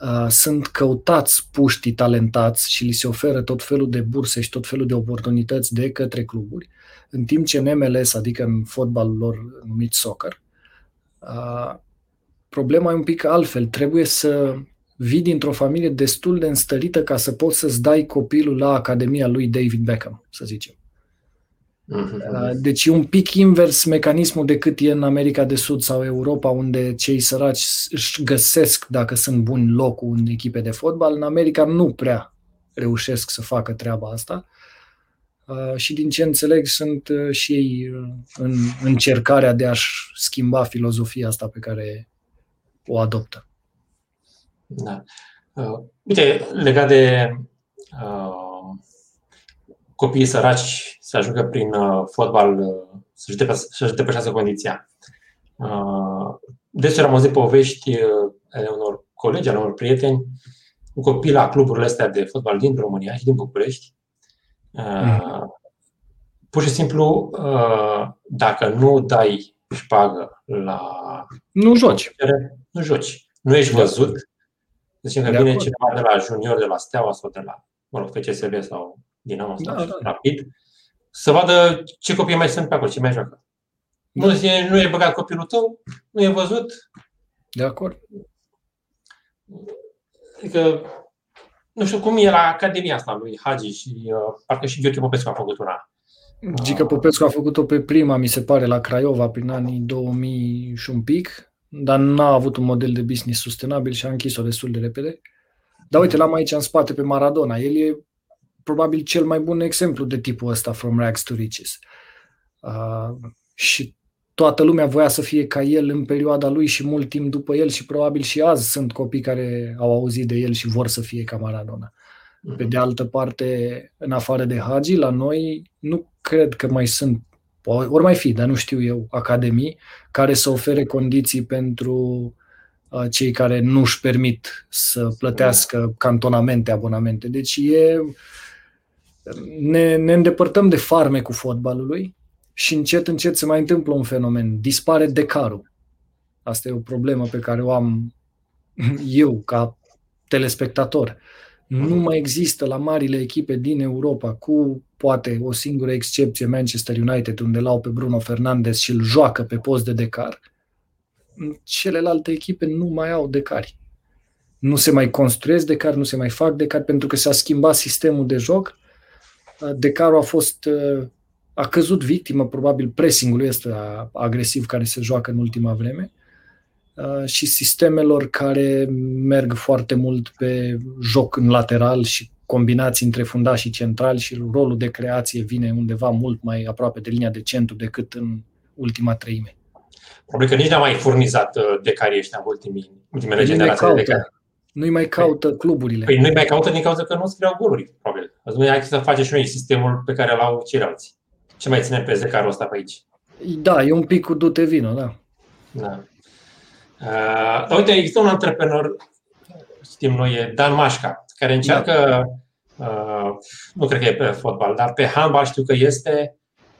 uh, sunt căutați puștii talentați și li se oferă tot felul de burse și tot felul de oportunități de către cluburi, în timp ce în MLS, adică în fotbalul lor numit soccer, uh, problema e un pic altfel. Trebuie să vii dintr-o familie destul de înstărită ca să poți să-ți dai copilul la Academia lui David Beckham, să zicem. Uh-huh. Deci e un pic invers mecanismul decât e în America de Sud sau Europa, unde cei săraci își găsesc, dacă sunt buni, locul în echipe de fotbal. În America nu prea reușesc să facă treaba asta. Uh, și din ce înțeleg, sunt uh, și ei în încercarea de a-și schimba filozofia asta pe care o adoptă. Da. Uh, uite, legat de uh, copiii săraci să ajungă prin uh, fotbal uh, să-și, depășească, să-și depășească condiția. Uh, deseori am auzit povești uh, ale unor colegi, ale unor prieteni, un copil la cluburile astea de fotbal din România și din București. Uh, mm. Pur și simplu, uh, dacă nu dai șpagă la... Nu joci. Nu joci. Nu ești văzut. Zicem că de vine acord. cineva de la junior, de la Steaua sau de la, mă rog, FCSB sau Dinamo da, sau da. Rapid, să vadă ce copii mai sunt pe acolo, ce mai joacă. Nu, e, nu e băgat copilul tău, nu e văzut. De acord. Adică, nu știu cum e la Academia asta lui Hagi și uh, parcă și Gheorghe Popescu a făcut una. Gică Popescu a făcut-o pe prima, mi se pare, la Craiova, prin anii 2000 și un pic dar n-a avut un model de business sustenabil și a închis-o destul de repede. Dar uite, l-am aici în spate pe Maradona. El e probabil cel mai bun exemplu de tipul ăsta, from rags to riches. Uh, și toată lumea voia să fie ca el în perioada lui și mult timp după el și probabil și azi sunt copii care au auzit de el și vor să fie ca Maradona. Pe mhm. de altă parte, în afară de Hagi, la noi nu cred că mai sunt ori mai fi, dar nu știu eu, academii care să ofere condiții pentru uh, cei care nu își permit să plătească cantonamente, abonamente. Deci e, ne, ne îndepărtăm de farme cu fotbalului și încet, încet se mai întâmplă un fenomen. Dispare decarul. Asta e o problemă pe care o am eu ca telespectator. Nu mai există la marile echipe din Europa, cu poate o singură excepție, Manchester United, unde l-au pe Bruno Fernandes și îl joacă pe post de decar. Celelalte echipe nu mai au decari. Nu se mai construiesc decari, nu se mai fac decari, pentru că s-a schimbat sistemul de joc. Decarul a fost a căzut victimă probabil pressingului ăsta agresiv care se joacă în ultima vreme Uh, și sistemelor care merg foarte mult pe joc în lateral și combinații între fundași și centrali și rolul de creație vine undeva mult mai aproape de linia de centru decât în ultima treime. Probabil că nici n-a mai furnizat uh, decarii ăștia în ultimii, ultimele păi generații de decari. Nu-i mai caută păi, cluburile. Păi nu-i mai caută din cauza că nu scriau goluri, probabil. Azi noi hai să facem și noi sistemul pe care l-au ceilalți. Ce mai ținem pe decarul ăsta pe aici? Da, e un pic cu dute vino, da. Da. Uh, uite, există un antreprenor, știm noi, e Dan Mașca, care încearcă, da. uh, nu cred că e pe fotbal, dar pe handbal știu că este.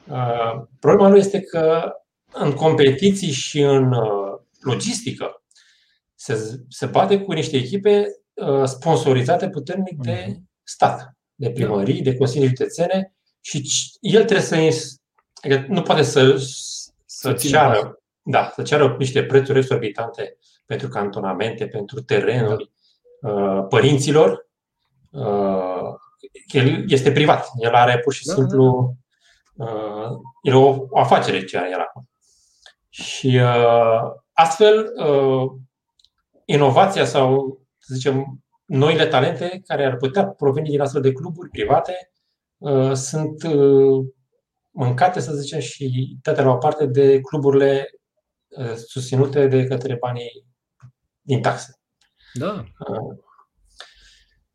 Uh, problema lui este că în competiții și în uh, logistică se, se bate cu niște echipe uh, sponsorizate puternic de mhm. stat, de primării, de consilii județene și el trebuie să adică nu poate să, să, să ceară da, să ceară niște prețuri exorbitante pentru cantonamente, pentru terenuri uh, părinților. Uh, el este privat. El are pur și da, simplu da. Uh, el o, o afacere ce are el acum. Și astfel inovația sau, să zicem, noile talente care ar putea proveni din astfel de cluburi private sunt mâncate, să zicem, și date la o parte de cluburile Uh, susținute de către banii din taxe. Da. Uh,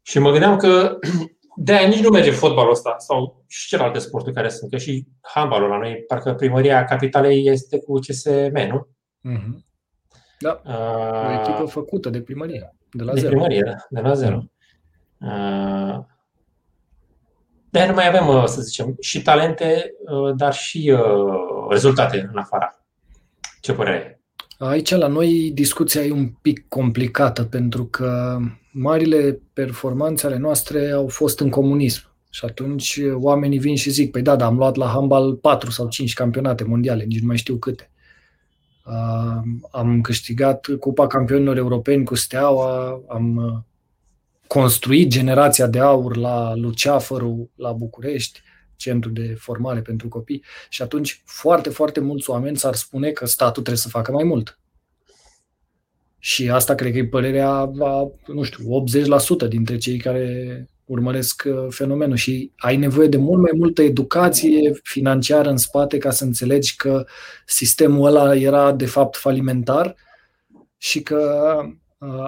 și mă gândeam că de aia nici nu merge fotbalul ăsta sau și celelalte sporturi care sunt, că și handbalul la noi, parcă primăria capitalei este cu CSM, nu? Mm-hmm. Da, uh, o echipă făcută de primărie, de la de zero. primărie, da, de la zero. Mm. Uh, de nu mai avem, să zicem, și talente, dar și rezultate în afara. Ce părere ai? Aici la noi discuția e un pic complicată pentru că marile performanțe ale noastre au fost în comunism. Și atunci oamenii vin și zic, păi da, da, am luat la handbal 4 sau 5 campionate mondiale, nici nu mai știu câte. Uh, am câștigat Cupa Campionilor Europeni cu Steaua, am uh, construit generația de aur la Luceafăru, la București, centru de formare pentru copii și atunci foarte, foarte mulți oameni s-ar spune că statul trebuie să facă mai mult. Și asta cred că e părerea, a, nu știu, 80% dintre cei care urmăresc uh, fenomenul și ai nevoie de mult mai multă educație financiară în spate ca să înțelegi că sistemul ăla era de fapt falimentar și că uh,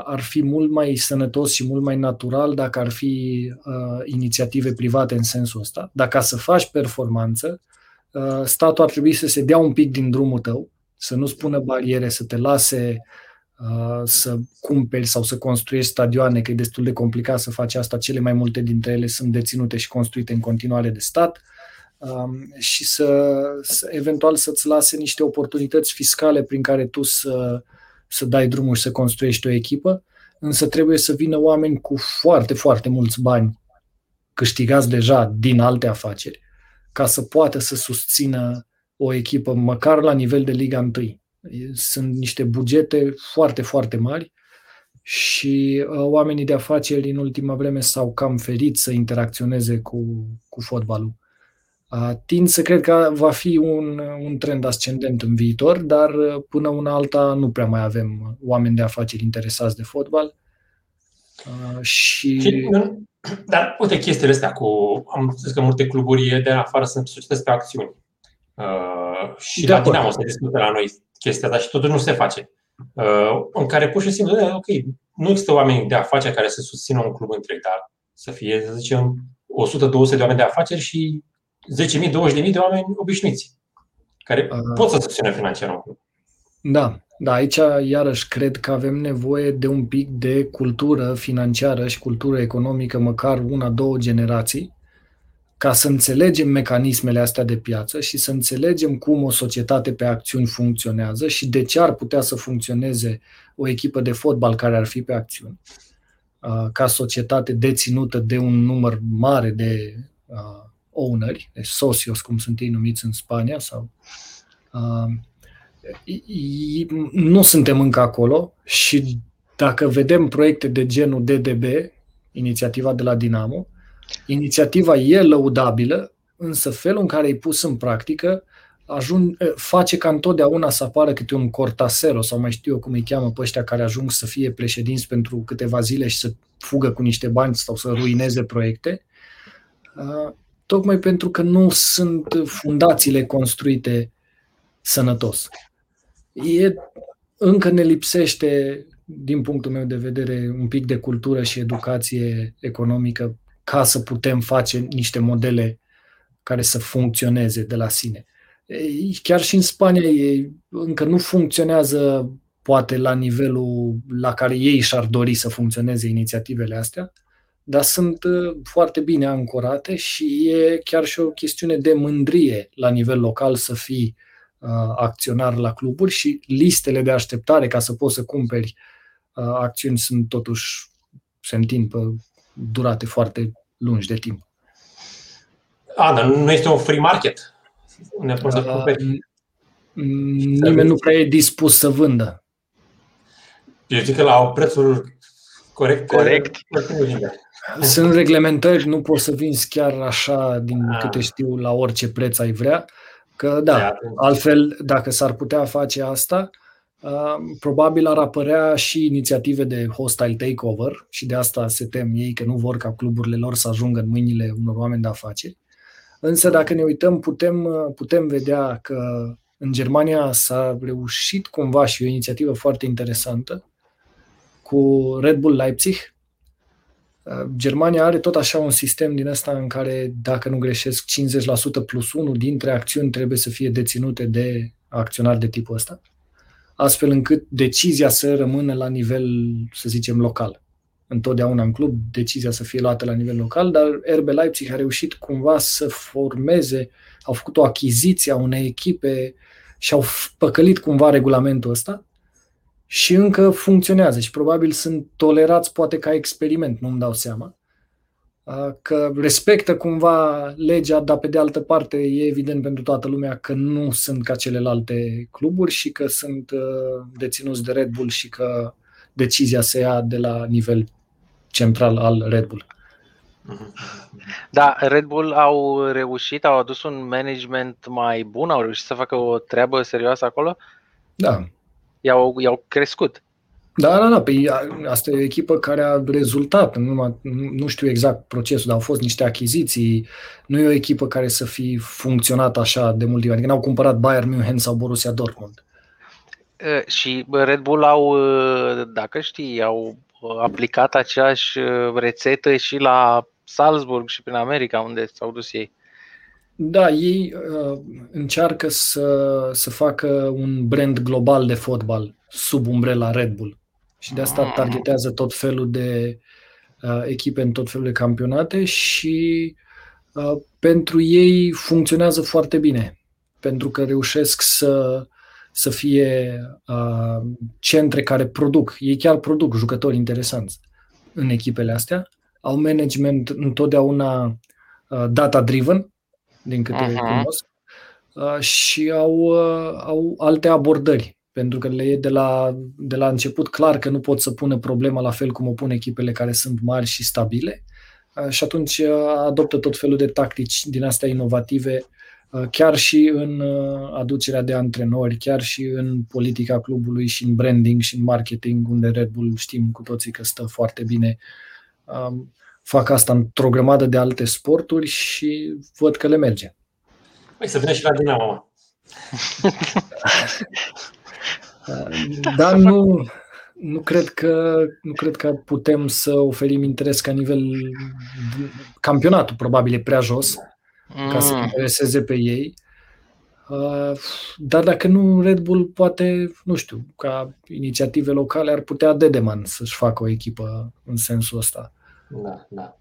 ar fi mult mai sănătos și mult mai natural dacă ar fi uh, inițiative private în sensul ăsta. Dacă să faci performanță, uh, statul ar trebui să se dea un pic din drumul tău, să nu spună bariere, să te lase uh, Uh, să cumperi sau să construiești stadioane, că e destul de complicat să faci asta. Cele mai multe dintre ele sunt deținute și construite în continuare de stat um, și să, să eventual să-ți lase niște oportunități fiscale prin care tu să, să dai drumul și să construiești o echipă, însă trebuie să vină oameni cu foarte, foarte mulți bani câștigați deja din alte afaceri ca să poată să susțină o echipă măcar la nivel de Liga 1 sunt niște bugete foarte, foarte mari și uh, oamenii de afaceri în ultima vreme s-au cam ferit să interacționeze cu, cu fotbalul. Uh, tind să cred că va fi un, un trend ascendent în viitor, dar uh, până una alta nu prea mai avem oameni de afaceri interesați de fotbal. Uh, și... Dar uite chestiile astea cu, am zis că multe cluburi de afară sunt societăți pe acțiuni. Uh, și de la Dinamo se discută la noi chestia asta și totuși nu se face. Uh, în care pur și simplu, ok, nu există oameni de afaceri care să susțină un club întreg, dar să fie, să zicem, 100-200 de oameni de afaceri și 10.000, 20.000 de oameni obișnuiți, care uh, pot să susțină financiar un club. Da, da, aici iarăși cred că avem nevoie de un pic de cultură financiară și cultură economică, măcar una, două generații, ca să înțelegem mecanismele astea de piață și să înțelegem cum o societate pe acțiuni funcționează și de ce ar putea să funcționeze o echipă de fotbal care ar fi pe acțiuni, uh, ca societate deținută de un număr mare de uh, owneri, de socios, cum sunt ei numiți în Spania, sau uh, nu suntem încă acolo și dacă vedem proiecte de genul DDB, inițiativa de la Dinamo, Inițiativa e lăudabilă, însă felul în care e pus în practică ajung, face ca întotdeauna să apară câte un cortasero sau mai știu eu cum îi cheamă pe ăștia care ajung să fie președinți pentru câteva zile și să fugă cu niște bani sau să ruineze proiecte, tocmai pentru că nu sunt fundațiile construite sănătos. E, încă ne lipsește, din punctul meu de vedere, un pic de cultură și educație economică ca să putem face niște modele care să funcționeze de la sine. Chiar și în Spania ei încă nu funcționează poate la nivelul la care ei și-ar dori să funcționeze inițiativele astea, dar sunt uh, foarte bine ancorate și e chiar și o chestiune de mândrie la nivel local să fii uh, acționar la cluburi și listele de așteptare ca să poți să cumperi uh, acțiuni sunt totuși se întind pe durate foarte lungi de timp. A, dar nu este un free market. Unde poți să cumperi. Nimeni nu prea e dispus să vândă. Eu zic că la prețul corect. Corect. Sunt reglementări, nu poți să vinzi chiar așa, din A. câte știu, la orice preț ai vrea. Că da, altfel, dacă s-ar putea face asta, probabil ar apărea și inițiative de hostile takeover și de asta se tem ei că nu vor ca cluburile lor să ajungă în mâinile unor oameni de afaceri. Însă dacă ne uităm, putem, putem vedea că în Germania s-a reușit cumva și o inițiativă foarte interesantă cu Red Bull Leipzig. Germania are tot așa un sistem din ăsta în care, dacă nu greșesc, 50% plus 1 dintre acțiuni trebuie să fie deținute de acționari de tipul ăsta astfel încât decizia să rămână la nivel, să zicem, local. întotdeauna în club, decizia să fie luată la nivel local, dar RB Leipzig a reușit cumva să formeze, au făcut o achiziție a unei echipe și au păcălit cumva regulamentul ăsta și încă funcționează și probabil sunt tolerați poate ca experiment, nu-mi dau seama că respectă cumva legea, dar pe de altă parte e evident pentru toată lumea că nu sunt ca celelalte cluburi și că sunt deținuți de Red Bull și că decizia se ia de la nivel central al Red Bull. Da, Red Bull au reușit, au adus un management mai bun, au reușit să facă o treabă serioasă acolo? Da. I-au, i-au crescut. Da, da, da. Păi asta e o echipă care a rezultat. Nu, nu știu exact procesul, dar au fost niște achiziții. Nu e o echipă care să fi funcționat așa de mult timp. Adică n-au cumpărat Bayern München sau Borussia Dortmund. Și Red Bull au, dacă știi, au aplicat aceeași rețetă și la Salzburg și prin America, unde s-au dus ei. Da, ei uh, încearcă să, să facă un brand global de fotbal sub umbrela Red Bull. Și de asta ah. targetează tot felul de uh, echipe în tot felul de campionate și uh, pentru ei funcționează foarte bine. Pentru că reușesc să, să fie uh, centre care produc. Ei chiar produc jucători interesanți în echipele astea. Au management întotdeauna uh, data-driven, din câte uh-huh. cunosc, uh, și au, uh, au alte abordări pentru că le e de la, de la început clar că nu pot să pună problema la fel cum o pun echipele care sunt mari și stabile uh, și atunci uh, adoptă tot felul de tactici din astea inovative uh, chiar și în aducerea de antrenori, chiar și în politica clubului și în branding și în marketing, unde Red Bull știm cu toții că stă foarte bine. Um, fac asta într-o grămadă de alte sporturi și văd că le merge. Păi să vină și la Dinamo. Dar nu, nu cred că nu cred că putem să oferim interes ca nivel campionatul probabil e prea jos ca să mm. intereseze pe ei. Uh, dar dacă nu, Red Bull poate, nu știu, ca inițiative locale ar putea Dedeman să-și facă o echipă în sensul ăsta. Da, da.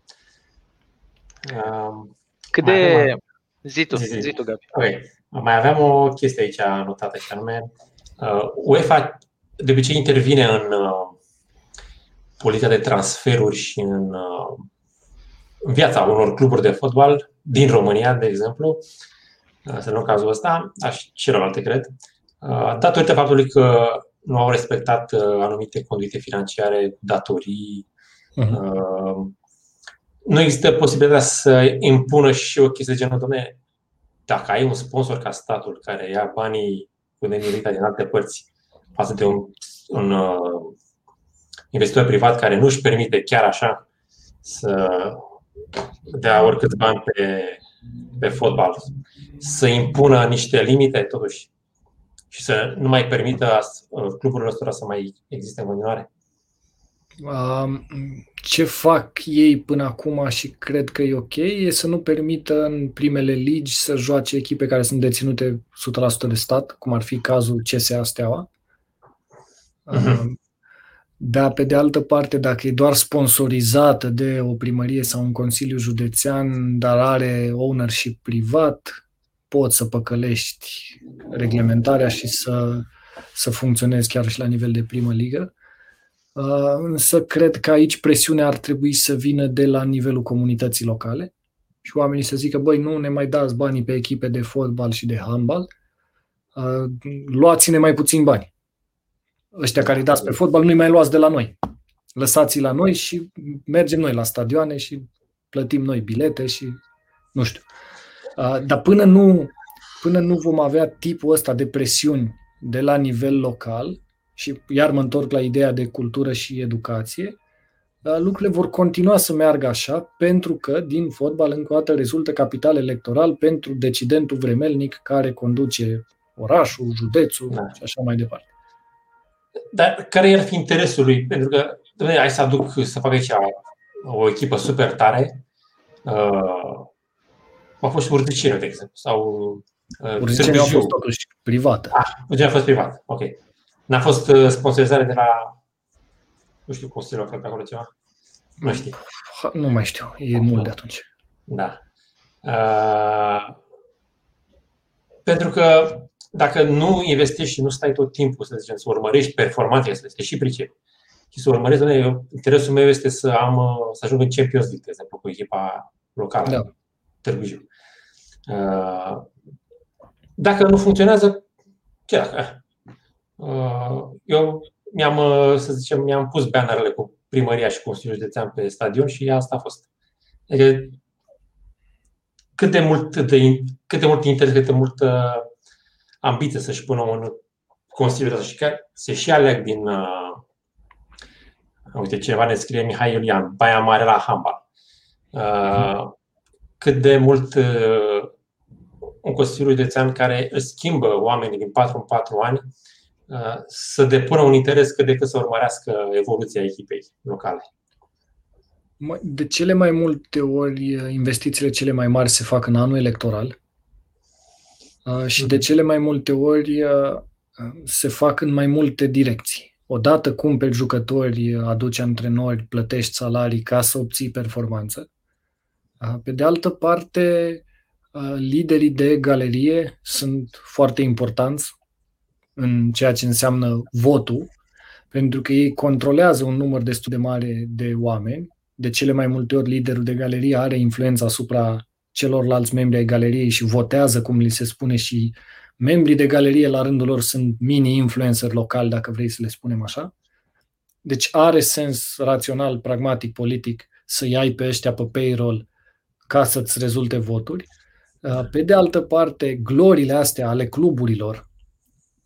Um, Cât de... Zi tu, zi, zi tu, Gabi. Okay. Mai aveam o chestie aici anotată și anume Uh, UEFA de obicei intervine în uh, politica de transferuri și în, uh, în viața unor cluburi de fotbal din România, de exemplu, să nu cazul ăsta, și celelalte, cred, datorită faptului că nu au respectat anumite conduite financiare, datorii. Uh-huh. Nu există posibilitatea să impună și o chestie de genul, domne, dacă ai un sponsor ca statul care ia banii cu nemilita din alte părți față de un, un uh, investitor privat care nu își permite chiar așa să dea oricât bani pe, pe fotbal, să impună niște limite totuși și să nu mai permită uh, cluburile ăstora să mai existe în continuare? Ce fac ei până acum și cred că e ok e să nu permită în primele ligi să joace echipe care sunt deținute 100% de stat, cum ar fi cazul CSA Steaua. Uh-huh. Dar, pe de altă parte, dacă e doar sponsorizată de o primărie sau un consiliu județean, dar are ownership privat, poți să păcălești reglementarea și să, să funcționezi chiar și la nivel de primă ligă. Uh, însă cred că aici presiunea ar trebui să vină de la nivelul comunității locale și oamenii să zică, băi, nu ne mai dați banii pe echipe de fotbal și de handbal, uh, luați-ne mai puțin bani. Ăștia care îi dați pe fotbal, nu-i mai luați de la noi. Lăsați-i la noi și mergem noi la stadioane și plătim noi bilete și nu știu. Uh, dar până nu, până nu vom avea tipul ăsta de presiuni de la nivel local, și iar mă întorc la ideea de cultură și educație, lucrurile vor continua să meargă așa pentru că din fotbal încă o dată rezultă capital electoral pentru decidentul vremelnic care conduce orașul, județul da. și așa mai departe. Dar care ar fi interesul lui? Pentru că, domnule, hai să aduc, să fac aici o echipă super tare. Uh, a fost și Urticine, de exemplu, sau uh, Urticine a fost totuși privată. Ah, a fost privat, ok. N-a fost uh, sponsorizare de la, nu știu, Consiliul pe acolo ceva? Nu știi. Nu mai știu, e mult de atunci. Da. Uh, pentru că dacă nu investești și nu stai tot timpul, să zicem, să urmărești performanțele, să te și pricep, și să urmăresc, eu, interesul meu este să am să ajung în Champions League, de exemplu, cu echipa locală, da. Târgu Jiu. Uh, dacă nu funcționează, ce dacă? Uh, eu mi-am, să zicem, mi-am pus bannerele cu primăria și Consiliul Județean pe stadion și asta a fost. Adică cât de mult, de, cât de mult interes, cât de multă ambiție să-și pună în Consiliul ăsta și că se și aleg din uh, uite, cineva ne scrie Mihai Iulian, Baia Mare la Hamba. Uh, cât de mult uh, un Consiliu Județean care își schimbă oamenii din 4 în 4 ani uh, să depună un interes cât de cât să urmărească evoluția echipei locale. De cele mai multe ori, uh, investițiile cele mai mari se fac în anul electoral uh, și de mhm. cele mai multe ori se fac în mai multe direcții. Odată cumperi jucători, aduci antrenori, plătești salarii ca să obții performanță. Pe de altă parte, liderii de galerie sunt foarte importanți în ceea ce înseamnă votul, pentru că ei controlează un număr destul de mare de oameni. De cele mai multe ori, liderul de galerie are influența asupra celorlalți membri ai galeriei și votează, cum li se spune, și membrii de galerie, la rândul lor, sunt mini-influencer locali, dacă vrei să le spunem așa. Deci are sens rațional, pragmatic, politic să-i ai pe ăștia pe payroll ca să-ți rezulte voturi. Uh, pe de altă parte, glorile astea ale cluburilor,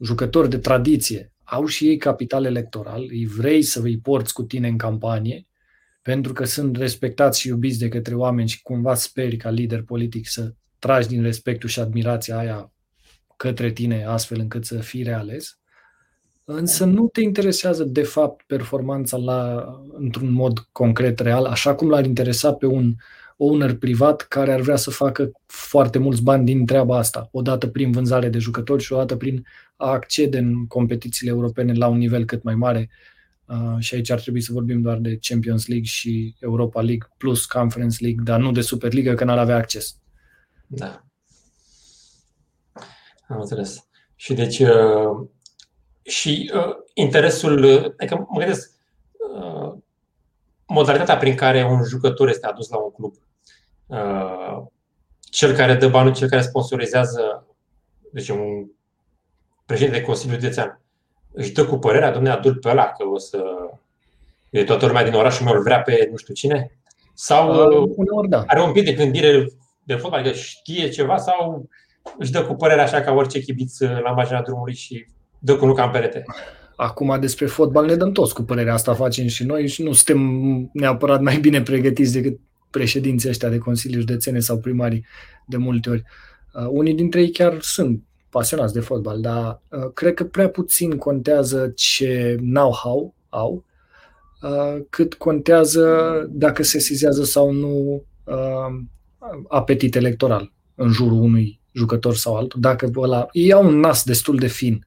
jucători de tradiție, au și ei capital electoral, îi vrei să îi porți cu tine în campanie, pentru că sunt respectați și iubiți de către oameni și cumva speri ca lider politic să tragi din respectul și admirația aia către tine astfel încât să fii reales. Însă nu te interesează de fapt performanța la, într-un mod concret, real, așa cum l-ar interesa pe un owner privat care ar vrea să facă foarte mulți bani din treaba asta, odată prin vânzare de jucători și odată prin a accede în competițiile europene la un nivel cât mai mare. Uh, și aici ar trebui să vorbim doar de Champions League și Europa League plus Conference League, dar nu de Superliga, că n-ar avea acces. Da. Am înțeles. Și deci uh, și uh, interesul, adică mă gândesc, uh, modalitatea prin care un jucător este adus la un club. Uh, cel care dă banul, cel care sponsorizează, deci un președinte de Consiliul Județean, își dă cu părerea, domne, adul pe ăla, că o să... E toată lumea din orașul meu îl vrea pe nu știu cine? Sau uh, da. are un pic de gândire de fotbal, adică știe ceva sau își dă cu părerea așa ca orice chibiț la marginea drumului și dă cu nuca în perete. Acum despre fotbal ne dăm toți cu părerea asta, facem și noi și nu suntem neapărat mai bine pregătiți decât președinții ăștia de consilii județene sau primarii de multe ori. Uh, unii dintre ei chiar sunt pasionați de fotbal, dar uh, cred că prea puțin contează ce know-how au, uh, cât contează dacă se sizează sau nu uh, apetit electoral în jurul unui jucător sau altul. Dacă ăla, ei au un nas destul de fin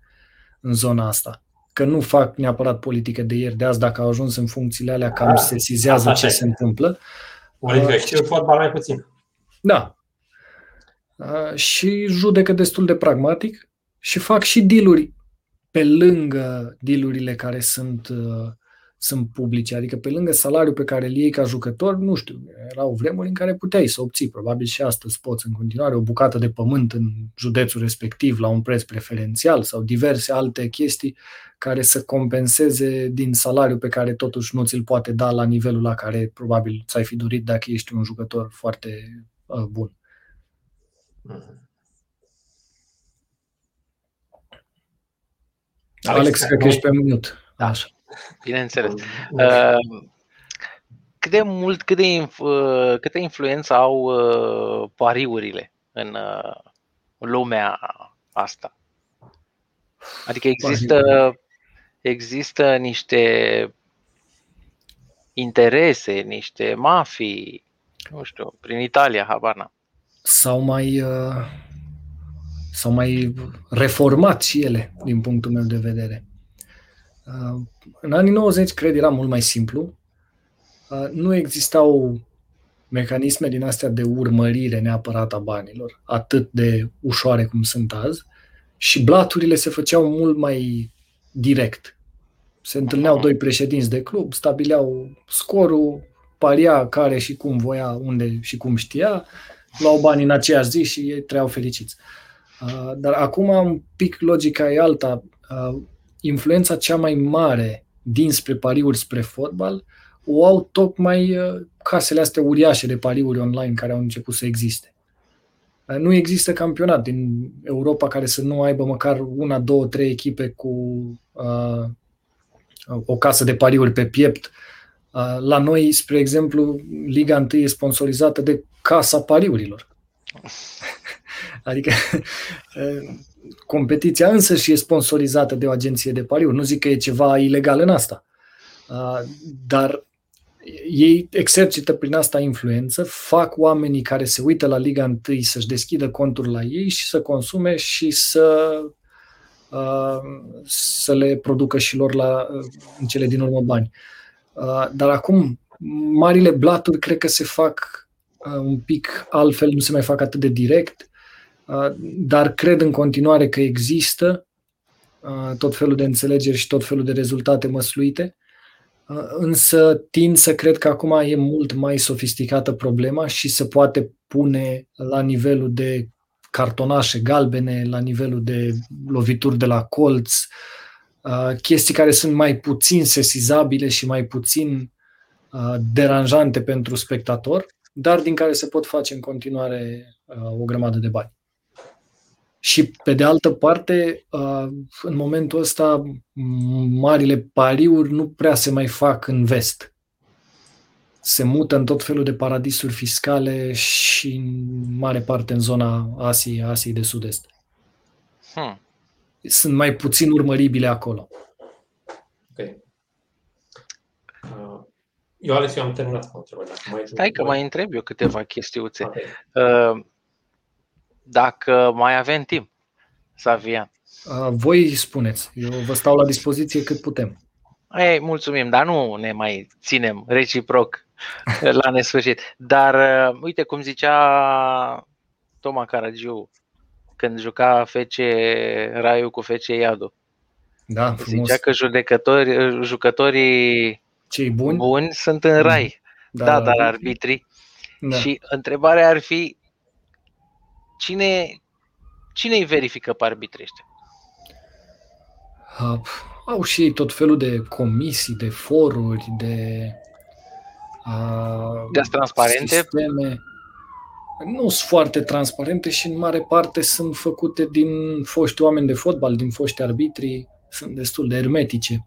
în zona asta. Că nu fac neapărat politică de ieri, de azi, dacă au ajuns în funcțiile alea, cam da, se sizează ce se întâmplă. Politică uh, știu fotbal mai puțin. Da. Uh, și judecă destul de pragmatic și fac și dealuri pe lângă dealurile care sunt uh, sunt publice. Adică pe lângă salariul pe care îl iei ca jucător, nu știu, erau vremuri în care puteai să obții, probabil și astăzi poți în continuare, o bucată de pământ în județul respectiv la un preț preferențial sau diverse alte chestii care să compenseze din salariul pe care totuși nu ți-l poate da la nivelul la care probabil ți-ai fi dorit dacă ești un jucător foarte uh, bun. Alex, Alex cred că ești pe minut. Da. Așa. Bineînțeles. Uh, cât de mult, cât de, uh, câtă influență au uh, pariurile în lumea asta? Adică există, există niște interese, niște mafii, nu știu, prin Italia, habar S-au mai, s-au mai reformat și ele, din punctul meu de vedere. Uh, în anii 90, cred, era mult mai simplu. nu existau mecanisme din astea de urmărire neapărat a banilor, atât de ușoare cum sunt azi, și blaturile se făceau mult mai direct. Se întâlneau doi președinți de club, stabileau scorul, paria care și cum voia, unde și cum știa, luau bani în aceeași zi și ei trăiau fericiți. Dar acum un pic logica e alta. Influența cea mai mare dinspre pariuri spre fotbal o au tocmai casele astea uriașe de pariuri online care au început să existe. Nu există campionat din Europa care să nu aibă măcar una, două, trei echipe cu uh, o casă de pariuri pe piept. Uh, la noi, spre exemplu, Liga 1 e sponsorizată de Casa Pariurilor. adică uh, competiția însă și e sponsorizată de o agenție de pariuri. Nu zic că e ceva ilegal în asta. Uh, dar ei exercită prin asta influență, fac oamenii care se uită la Liga 1 să-și deschidă conturi la ei și să consume și să, uh, să le producă și lor la, în cele din urmă bani. Uh, dar acum, marile blaturi cred că se fac uh, un pic altfel, nu se mai fac atât de direct, uh, dar cred în continuare că există uh, tot felul de înțelegeri și tot felul de rezultate măsluite. Însă tind să cred că acum e mult mai sofisticată problema și se poate pune la nivelul de cartonașe galbene, la nivelul de lovituri de la colț, chestii care sunt mai puțin sesizabile și mai puțin deranjante pentru spectator, dar din care se pot face în continuare o grămadă de bani. Și pe de altă parte, în momentul ăsta, marile pariuri nu prea se mai fac în vest. Se mută în tot felul de paradisuri fiscale și în mare parte în zona Asiei, Asiei de Sud-Est. Hmm. Sunt mai puțin urmăribile acolo. Ok. Uh, eu, Alex, eu am terminat cu întrebarea. Stai că mai întreb eu câteva chestiuțe. Okay. Uh, dacă mai avem timp, Savia. Voi spuneți, eu vă stau la dispoziție cât putem. Ei, mulțumim, dar nu ne mai ținem reciproc la nesfârșit. Dar uite cum zicea Toma Caragiu când juca FC Raiu cu FC Iadu. Da, frumos. Zicea că judecători, jucătorii Cei buni? buni sunt în rai. Da, da, da dar arbitrii. Da. Și întrebarea ar fi Cine, cine îi verifică pe arbitrii ăștia? Uh, au și ei tot felul de comisii, de foruri, de uh, de transparente? Sisteme. Nu sunt foarte transparente și în mare parte sunt făcute din foști oameni de fotbal, din foști arbitri, sunt destul de hermetice.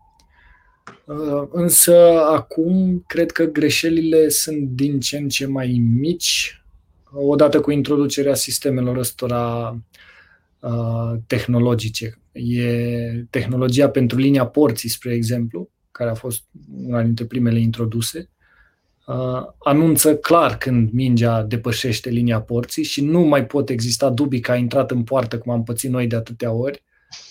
Uh, însă acum cred că greșelile sunt din ce în ce mai mici odată cu introducerea sistemelor ăstora uh, tehnologice. E tehnologia pentru linia porții, spre exemplu, care a fost una dintre primele introduse, uh, anunță clar când mingea depășește linia porții și nu mai pot exista dubii că a intrat în poartă, cum am pățit noi de atâtea ori,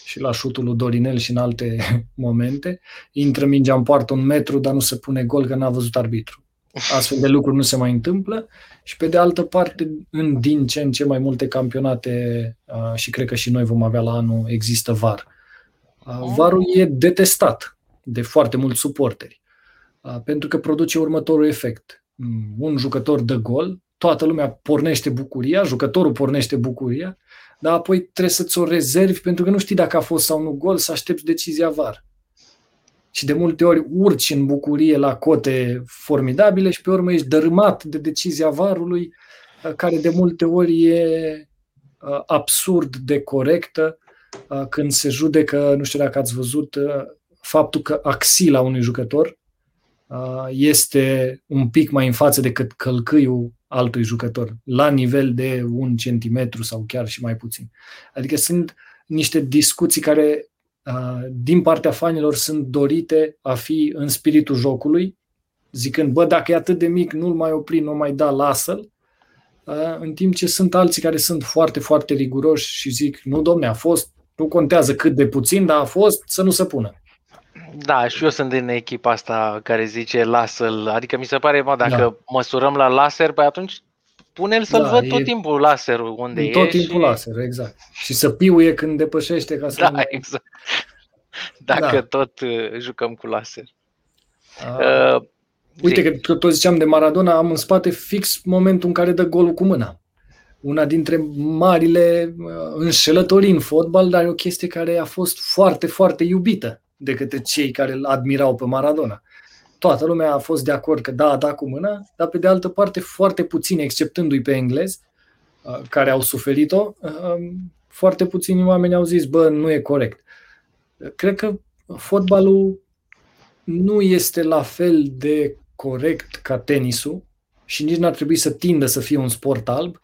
și la șutul lui Dorinel și în alte momente. Intră mingea în poartă un metru, dar nu se pune gol că n-a văzut arbitru. Astfel de lucruri nu se mai întâmplă și pe de altă parte, în din ce în ce mai multe campionate și cred că și noi vom avea la anul, există VAR. VAR-ul e detestat de foarte mulți suporteri pentru că produce următorul efect. Mm, un jucător dă gol, toată lumea pornește bucuria, jucătorul pornește bucuria, dar apoi trebuie să ți-o rezervi pentru că nu știi dacă a fost sau nu gol, să aștepți decizia VAR. Și de multe ori urci în bucurie la cote formidabile și pe urmă ești dărâmat de decizia varului, uh, care de multe ori e uh, absurd de corectă uh, când se judecă, nu știu dacă ați văzut, faptul că axila unui jucător este un pic mai în față decât călcâiul altui jucător, la nivel de un centimetru sau chiar și mai puțin. Adică sunt niște discuții care din partea fanilor sunt dorite a fi în spiritul jocului, zicând, bă, dacă e atât de mic, nu-l mai opri, nu mai da, lasă-l, în timp ce sunt alții care sunt foarte, foarte riguroși și zic, nu, domne, a fost, nu contează cât de puțin, dar a fost, să nu se pună. Da, și eu sunt din echipa asta care zice lasă-l. Adică mi se pare, mă, dacă da. măsurăm la laser, păi atunci pune-l să-l da, văd tot timpul laserul unde e. Tot timpul și... laser, exact. Și să piuie când depășește ca să... Da, nu... exact. Dacă da. tot uh, jucăm cu laser. Uh, uite că tot ziceam de Maradona, am în spate fix momentul în care dă golul cu mâna. Una dintre marile uh, înșelătorii în fotbal, dar e o chestie care a fost foarte, foarte iubită de către cei care îl admirau pe Maradona. Toată lumea a fost de acord că da, da cu mâna, dar pe de altă parte foarte puțini, exceptându-i pe englezi, uh, care au suferit-o, uh, foarte puțini oameni au zis, bă, nu e corect. Cred că fotbalul nu este la fel de corect ca tenisul și nici n-ar trebui să tindă să fie un sport alb.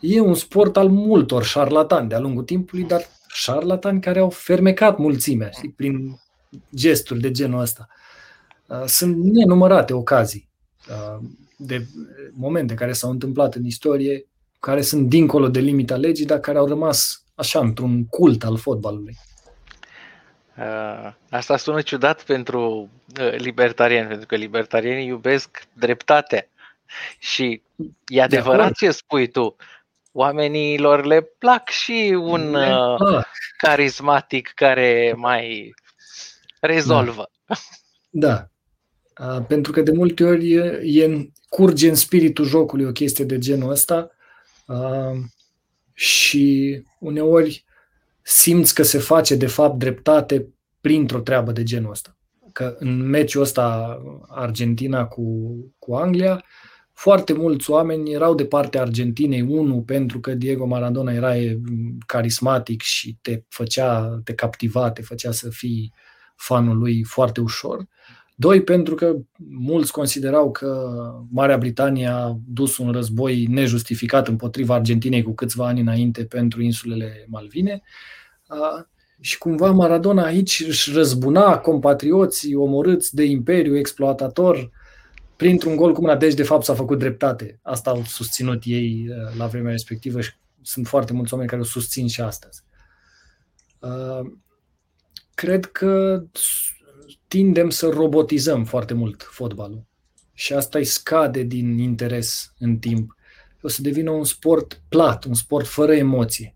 E un sport al multor șarlatani de-a lungul timpului, dar șarlatani care au fermecat mulțimea știi, prin gesturi de genul ăsta. Uh, sunt nenumărate ocazii uh, de momente care s-au întâmplat în istorie, care sunt dincolo de limita legii, dar care au rămas așa într-un cult al fotbalului. Uh, asta sună ciudat pentru libertarieni, pentru că libertarienii iubesc dreptatea. Și e adevărat ce spui tu. Oamenilor le plac și un uh, carismatic care mai rezolvă. Da. da. pentru că de multe ori e, e curge în spiritul jocului o chestie de genul ăsta și uneori simți că se face de fapt dreptate printr-o treabă de genul ăsta. Că în meciul ăsta Argentina cu, cu Anglia, foarte mulți oameni erau de partea Argentinei, unul pentru că Diego Maradona era carismatic și te făcea, te captiva, te făcea să fii fanul lui foarte ușor. Doi, pentru că mulți considerau că Marea Britanie a dus un război nejustificat împotriva Argentinei cu câțiva ani înainte pentru insulele Malvine. Și cumva Maradona aici își răzbuna compatrioții omorâți de imperiu exploatator printr-un gol cu mâna. Deci, de fapt, s-a făcut dreptate. Asta au susținut ei la vremea respectivă și sunt foarte mulți oameni care o susțin și astăzi cred că tindem să robotizăm foarte mult fotbalul. Și asta îi scade din interes în timp. O să devină un sport plat, un sport fără emoție.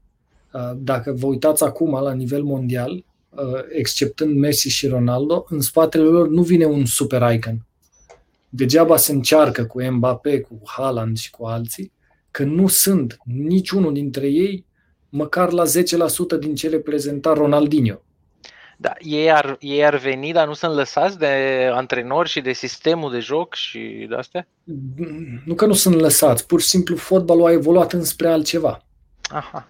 Uh, dacă vă uitați acum la nivel mondial, uh, exceptând Messi și Ronaldo, în spatele lor nu vine un super icon. Degeaba se încearcă cu Mbappé, cu Haaland și cu alții, că nu sunt niciunul dintre ei măcar la 10% din ce reprezenta Ronaldinho da, ei ar, ei ar veni, dar nu sunt lăsați de antrenori și de sistemul de joc și de astea? Nu că nu sunt lăsați, pur și simplu fotbalul a evoluat înspre altceva. Aha.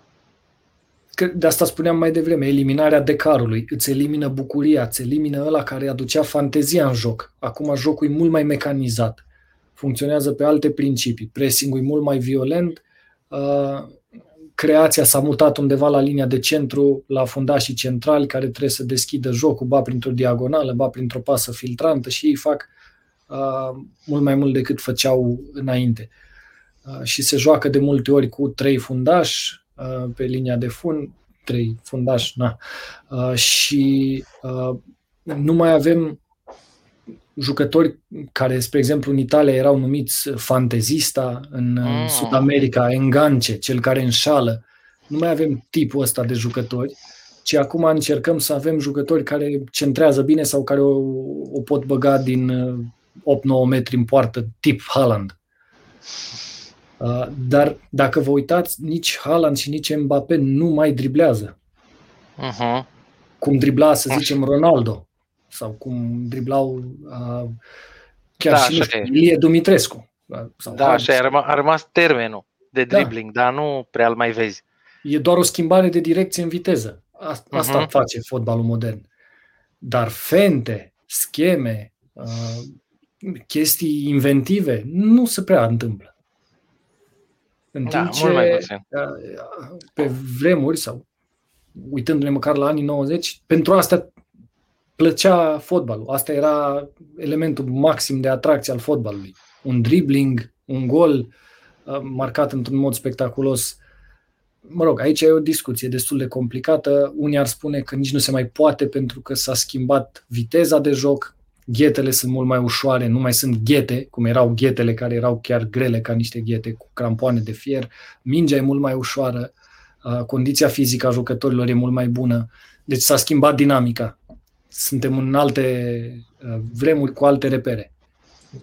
Că de asta spuneam mai devreme, eliminarea decarului, îți elimină bucuria, îți elimină ăla care aducea fantezia în joc. Acum jocul e mult mai mecanizat, funcționează pe alte principii, pressing-ul e mult mai violent, uh, creația s-a mutat undeva la linia de centru, la fundașii centrali, care trebuie să deschidă jocul, ba printr-o diagonală, ba printr-o pasă filtrantă și ei fac uh, mult mai mult decât făceau înainte. Uh, și se joacă de multe ori cu trei fundași uh, pe linia de fund, trei fundași, na. Uh, și uh, nu mai avem jucători care, spre exemplu, în Italia erau numiți fantezista, în mm. Sud America, engance, cel care înșală. Nu mai avem tipul ăsta de jucători, ci acum încercăm să avem jucători care centrează bine sau care o, o pot băga din 8-9 uh, metri în poartă, tip Haaland. Uh, dar dacă vă uitați, nici Haaland și nici Mbappé nu mai driblează. Uh-huh. Cum dribla, să zicem, Ronaldo sau cum driblau uh, chiar da, și nu știu, Ilie Dumitrescu. Sau da, așa a rămas, a rămas termenul de da. dribbling, da. dar nu prea îl mai vezi. E doar o schimbare de direcție în viteză. Asta uh-huh. face fotbalul modern. Dar fente, scheme, uh, chestii inventive nu se prea întâmplă. În da, timp ce mai uh, pe vremuri sau uitându-ne măcar la anii 90, pentru asta plăcea fotbalul. Asta era elementul maxim de atracție al fotbalului. Un dribbling, un gol uh, marcat într-un mod spectaculos. mă rog, aici e o discuție destul de complicată. Unii ar spune că nici nu se mai poate pentru că s-a schimbat viteza de joc, ghetele sunt mult mai ușoare, nu mai sunt ghete, cum erau ghetele care erau chiar grele ca niște ghete cu crampoane de fier, mingea e mult mai ușoară, condiția fizică a jucătorilor e mult mai bună, deci s-a schimbat dinamica. Suntem în alte vremuri cu alte repere.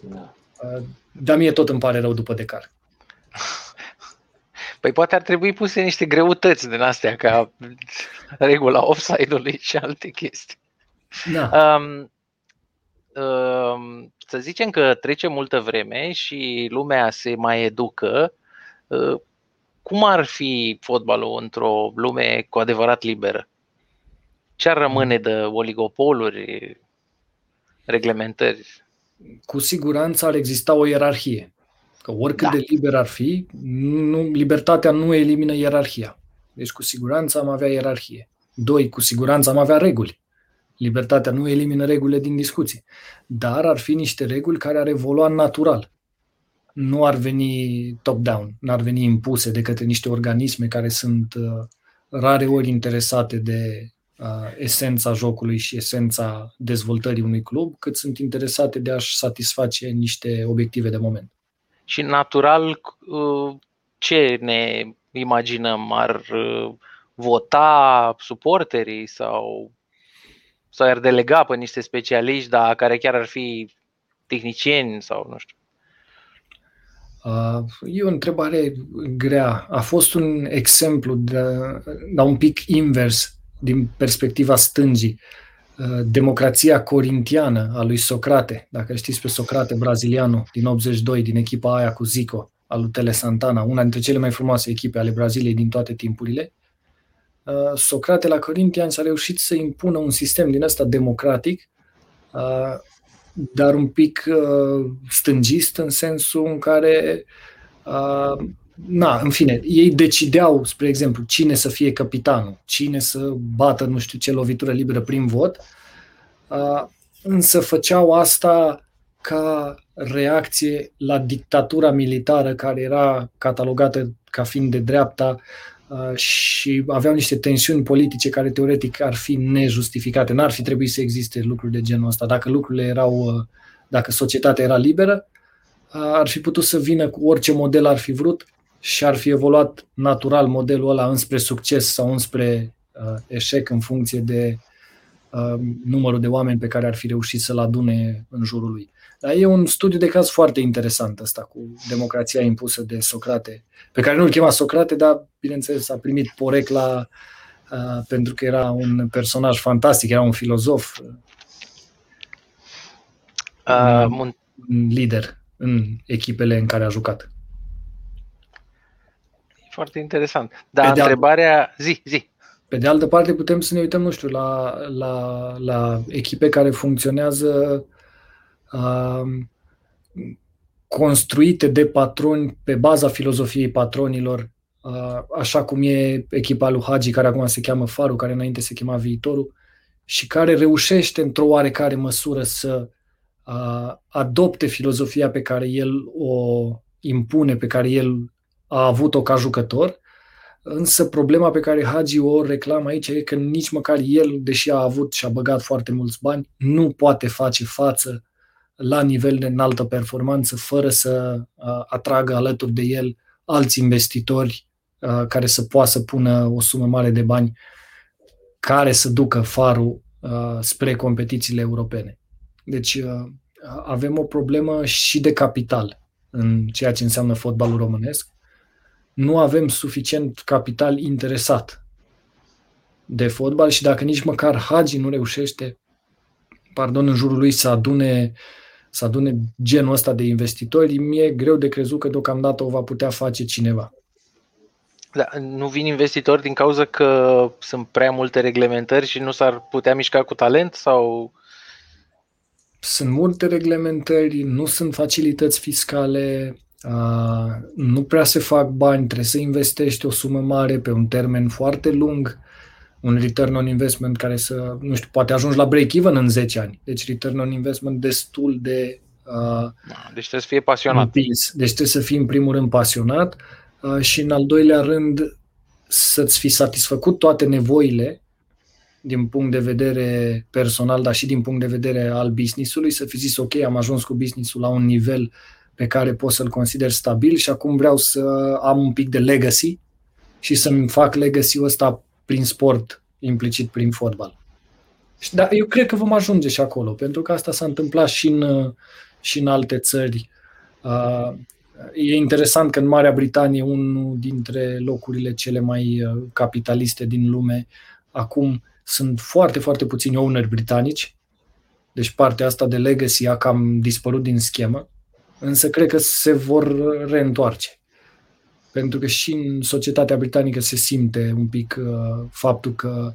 Da. Dar mie tot îmi pare rău după Decar. Păi poate ar trebui puse niște greutăți din astea, ca regula offside-ului și alte chestii. Da. Um, um, să zicem că trece multă vreme și lumea se mai educă. Uh, cum ar fi fotbalul într-o lume cu adevărat liberă? Ce ar rămâne de oligopoluri, reglementări? Cu siguranță ar exista o ierarhie. Că oricât da. de liber ar fi, nu, libertatea nu elimină ierarhia. Deci cu siguranță am avea ierarhie. Doi, cu siguranță am avea reguli. Libertatea nu elimină regulile din discuție. Dar ar fi niște reguli care ar evolua natural. Nu ar veni top-down, nu ar veni impuse de către niște organisme care sunt uh, rare ori interesate de uh, esența jocului și esența dezvoltării unui club, cât sunt interesate de a-și satisface niște obiective de moment. Și natural, uh, ce ne imaginăm? Ar uh, vota suporterii sau, sau ar delega pe niște specialiști, dar care chiar ar fi tehnicieni sau nu știu? Uh, e o întrebare grea. A fost un exemplu, de, dar un pic invers din perspectiva stângii. Uh, democrația corintiană a lui Socrate, dacă știți pe Socrate, brazilianul, din 82, din echipa aia cu Zico, al lui Tele Santana, una dintre cele mai frumoase echipe ale Braziliei din toate timpurile, uh, Socrate la Corintian s-a reușit să impună un sistem din ăsta democratic, uh, dar un pic stângist în sensul în care na, în fine, ei decideau, spre exemplu, cine să fie capitanul, cine să bată nu știu ce lovitură liberă prin vot, însă făceau asta ca reacție la dictatura militară care era catalogată ca fiind de dreapta și aveau niște tensiuni politice care teoretic ar fi nejustificate. N-ar fi trebuit să existe lucruri de genul ăsta. Dacă lucrurile erau, dacă societatea era liberă, ar fi putut să vină cu orice model ar fi vrut și ar fi evoluat natural modelul ăla înspre succes sau înspre uh, eșec în funcție de uh, numărul de oameni pe care ar fi reușit să-l adune în jurul lui. Dar e un studiu de caz foarte interesant ăsta cu democrația impusă de Socrate, pe care nu-l chema Socrate, dar bineînțeles a primit porecla uh, pentru că era un personaj fantastic, era un filozof, uh, un, un lider în echipele în care a jucat. Foarte interesant. Dar pe întrebarea... De zi, zi. Pe de altă parte, putem să ne uităm, nu știu, la, la, la echipe care funcționează uh, construite de patroni pe baza filozofiei patronilor, uh, așa cum e echipa lui Hagi, care acum se cheamă Faru, care înainte se chema Viitorul, și care reușește într-o oarecare măsură să uh, adopte filozofia pe care el o impune, pe care el a avut-o ca jucător, însă problema pe care Hagi o reclamă aici e că nici măcar el, deși a avut și a băgat foarte mulți bani, nu poate face față la nivel de înaltă performanță fără să atragă alături de el alți investitori care să poată să pună o sumă mare de bani care să ducă farul spre competițiile europene. Deci avem o problemă și de capital în ceea ce înseamnă fotbalul românesc nu avem suficient capital interesat de fotbal și dacă nici măcar Hagi nu reușește, pardon, în jurul lui să adune, să adune genul ăsta de investitori, mi-e greu de crezut că deocamdată o va putea face cineva. Da, nu vin investitori din cauza că sunt prea multe reglementări și nu s-ar putea mișca cu talent sau sunt multe reglementări, nu sunt facilități fiscale, nu prea se fac bani, trebuie să investești o sumă mare pe un termen foarte lung, un return on investment care să, nu știu, poate ajungi la break-even în 10 ani. Deci return on investment destul de... Uh, deci trebuie să fie pasionat. Împins. Deci trebuie să fii în primul rând pasionat uh, și în al doilea rând să-ți fi satisfăcut toate nevoile din punct de vedere personal, dar și din punct de vedere al businessului, să fi zis, ok, am ajuns cu businessul la un nivel pe care pot să-l consider stabil și acum vreau să am un pic de legacy și să-mi fac legacy-ul ăsta prin sport, implicit prin fotbal. Dar eu cred că vom ajunge și acolo, pentru că asta s-a întâmplat și în, și în alte țări. Uh, e interesant că în Marea Britanie, unul dintre locurile cele mai uh, capitaliste din lume, acum sunt foarte, foarte puțini owner britanici, deci partea asta de legacy a cam dispărut din schemă, însă cred că se vor reîntoarce. Pentru că și în societatea britanică se simte un pic uh, faptul că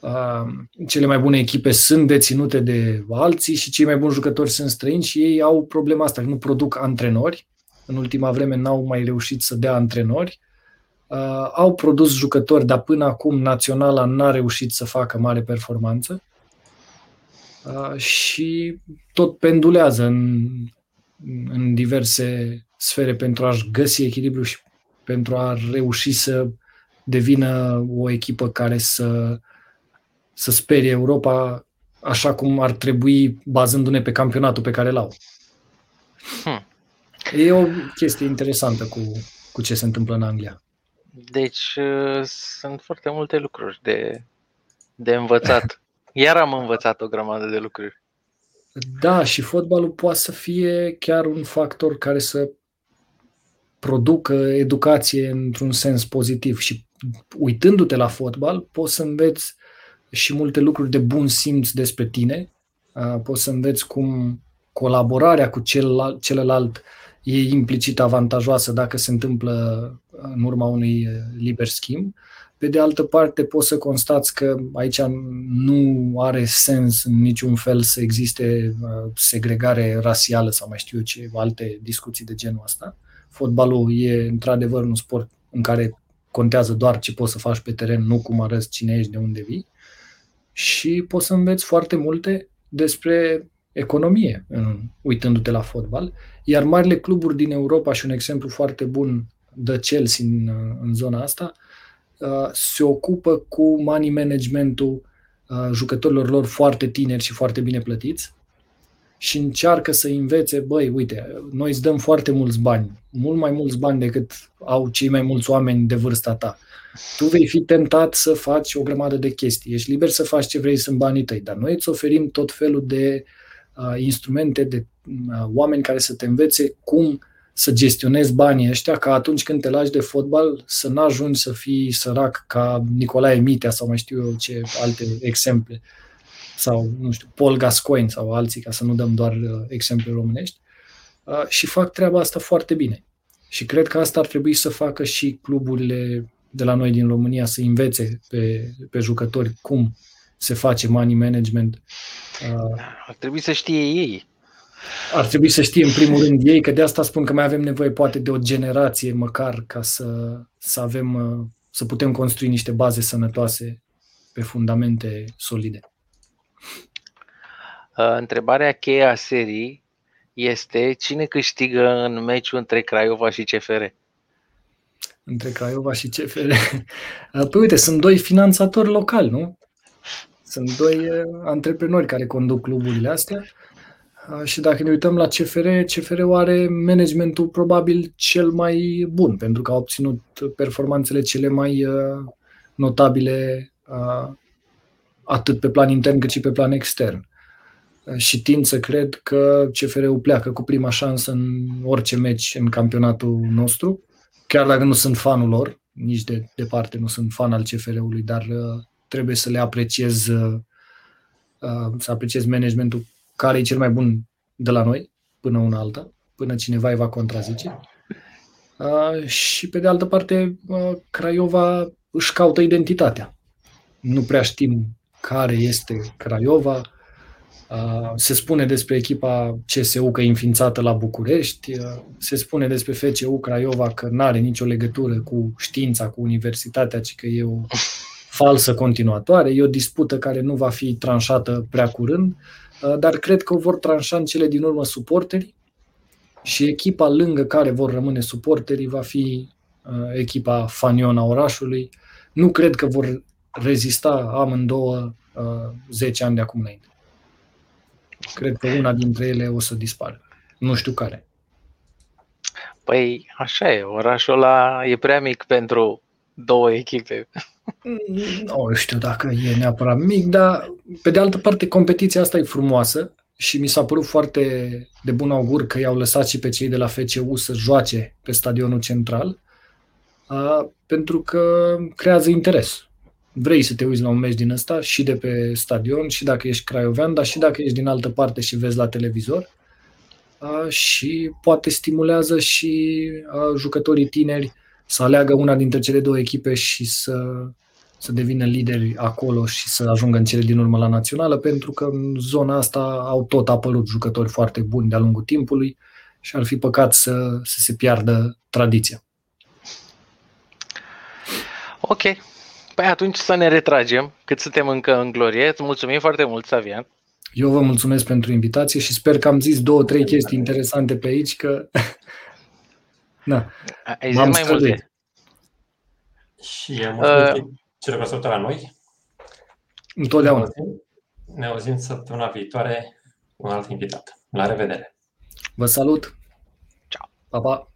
uh, cele mai bune echipe sunt deținute de alții și cei mai buni jucători sunt străini și ei au problema asta, că nu produc antrenori. În ultima vreme n-au mai reușit să dea antrenori Uh, au produs jucători, dar până acum naționala n-a reușit să facă mare performanță uh, și tot pendulează în, în diverse sfere pentru a-și găsi echilibru și pentru a reuși să devină o echipă care să, să sperie Europa așa cum ar trebui bazându-ne pe campionatul pe care l-au. Hmm. E o chestie interesantă cu, cu ce se întâmplă în Anglia. Deci uh, sunt foarte multe lucruri de, de învățat. Iar am învățat o grămadă de lucruri. Da, și fotbalul poate să fie chiar un factor care să producă educație într-un sens pozitiv și uitându-te la fotbal poți să înveți și multe lucruri de bun simț despre tine, uh, poți să înveți cum colaborarea cu celălalt, celălalt e implicit avantajoasă dacă se întâmplă în urma unui uh, liber schimb. Pe de altă parte, poți să constați că aici nu are sens în niciun fel să existe uh, segregare rasială sau mai știu eu ce, alte discuții de genul ăsta. Fotbalul e într-adevăr un sport în care contează doar ce poți să faci pe teren, nu cum arăți cine ești, de unde vii. Și poți să înveți foarte multe despre economie, uitându-te la fotbal. Iar marile cluburi din Europa, și un exemplu foarte bun de Chelsea în, în zona asta, uh, se ocupă cu money managementul uh, jucătorilor lor foarte tineri și foarte bine plătiți și încearcă să învețe, băi, uite, noi îți dăm foarte mulți bani, mult mai mulți bani decât au cei mai mulți oameni de vârsta ta. Tu vei fi tentat să faci o grămadă de chestii, ești liber să faci ce vrei, sunt banii tăi, dar noi îți oferim tot felul de uh, instrumente, de uh, oameni care să te învețe cum să gestionezi banii ăștia, ca atunci când te lași de fotbal să n-ajungi să fii sărac ca Nicolae Mitea sau mai știu eu ce alte exemple sau, nu știu, Paul Gascoigne sau alții, ca să nu dăm doar uh, exemple românești, uh, și fac treaba asta foarte bine. Și cred că asta ar trebui să facă și cluburile de la noi din România, să învețe pe, pe jucători cum se face money management. Uh, ar trebui să știe ei ar trebui să știe în primul rând ei, că de asta spun că mai avem nevoie poate de o generație măcar ca să, să avem, uh, să putem construi niște baze sănătoase pe fundamente solide. Uh, întrebarea cheie a serii este cine câștigă în meciul între Craiova și CFR? Între Craiova și CFR? Uh, păi uite, sunt doi finanțatori locali, nu? Sunt doi antreprenori care conduc cluburile astea și dacă ne uităm la CFR, CFR-ul are managementul probabil cel mai bun, pentru că a obținut performanțele cele mai notabile atât pe plan intern cât și pe plan extern. Și tind să cred că CFR-ul pleacă cu prima șansă în orice meci în campionatul nostru, chiar dacă nu sunt fanul lor, nici de departe nu sunt fan al CFR-ului, dar trebuie să le apreciez, să apreciez managementul care e cel mai bun de la noi până una alta, până cineva îi va contrazice. Uh, și pe de altă parte, uh, Craiova își caută identitatea. Nu prea știm care este Craiova. Uh, se spune despre echipa CSU că e înființată la București, uh, se spune despre FCU Craiova că nu are nicio legătură cu știința, cu universitatea, ci că e o falsă continuatoare. E o dispută care nu va fi tranșată prea curând. Uh, dar cred că o vor tranșa în cele din urmă suporterii și echipa lângă care vor rămâne suporterii va fi echipa faniona orașului. Nu cred că vor rezista amândouă 10 ani de acum înainte. Cred că una dintre ele o să dispară. Nu știu care. Păi așa e, orașul ăla e prea mic pentru două echipe. Nu știu dacă e neapărat mic, dar pe de altă parte competiția asta e frumoasă și mi s-a părut foarte de bun augur că i-au lăsat și pe cei de la FCU să joace pe stadionul central, pentru că creează interes. Vrei să te uiți la un meci din ăsta și de pe stadion, și dacă ești craiovean, dar și dacă ești din altă parte și vezi la televizor. Și poate stimulează și jucătorii tineri să aleagă una dintre cele două echipe și să, să devină lideri acolo și să ajungă în cele din urmă la națională, pentru că în zona asta au tot apărut jucători foarte buni de-a lungul timpului și ar fi păcat să, să se piardă tradiția. Ok. Păi atunci să ne retragem, cât suntem încă în glorie. Îți mulțumim foarte mult, Savian. Eu vă mulțumesc pentru invitație și sper că am zis două, trei chestii interesante pe aici, că Da. Ai zis mai multe. Și mulțumesc uh, cele care la noi. Întotdeauna. Ne auzim săptămâna viitoare cu un alt invitat. La revedere! Vă salut! Ciao! Pa, pa!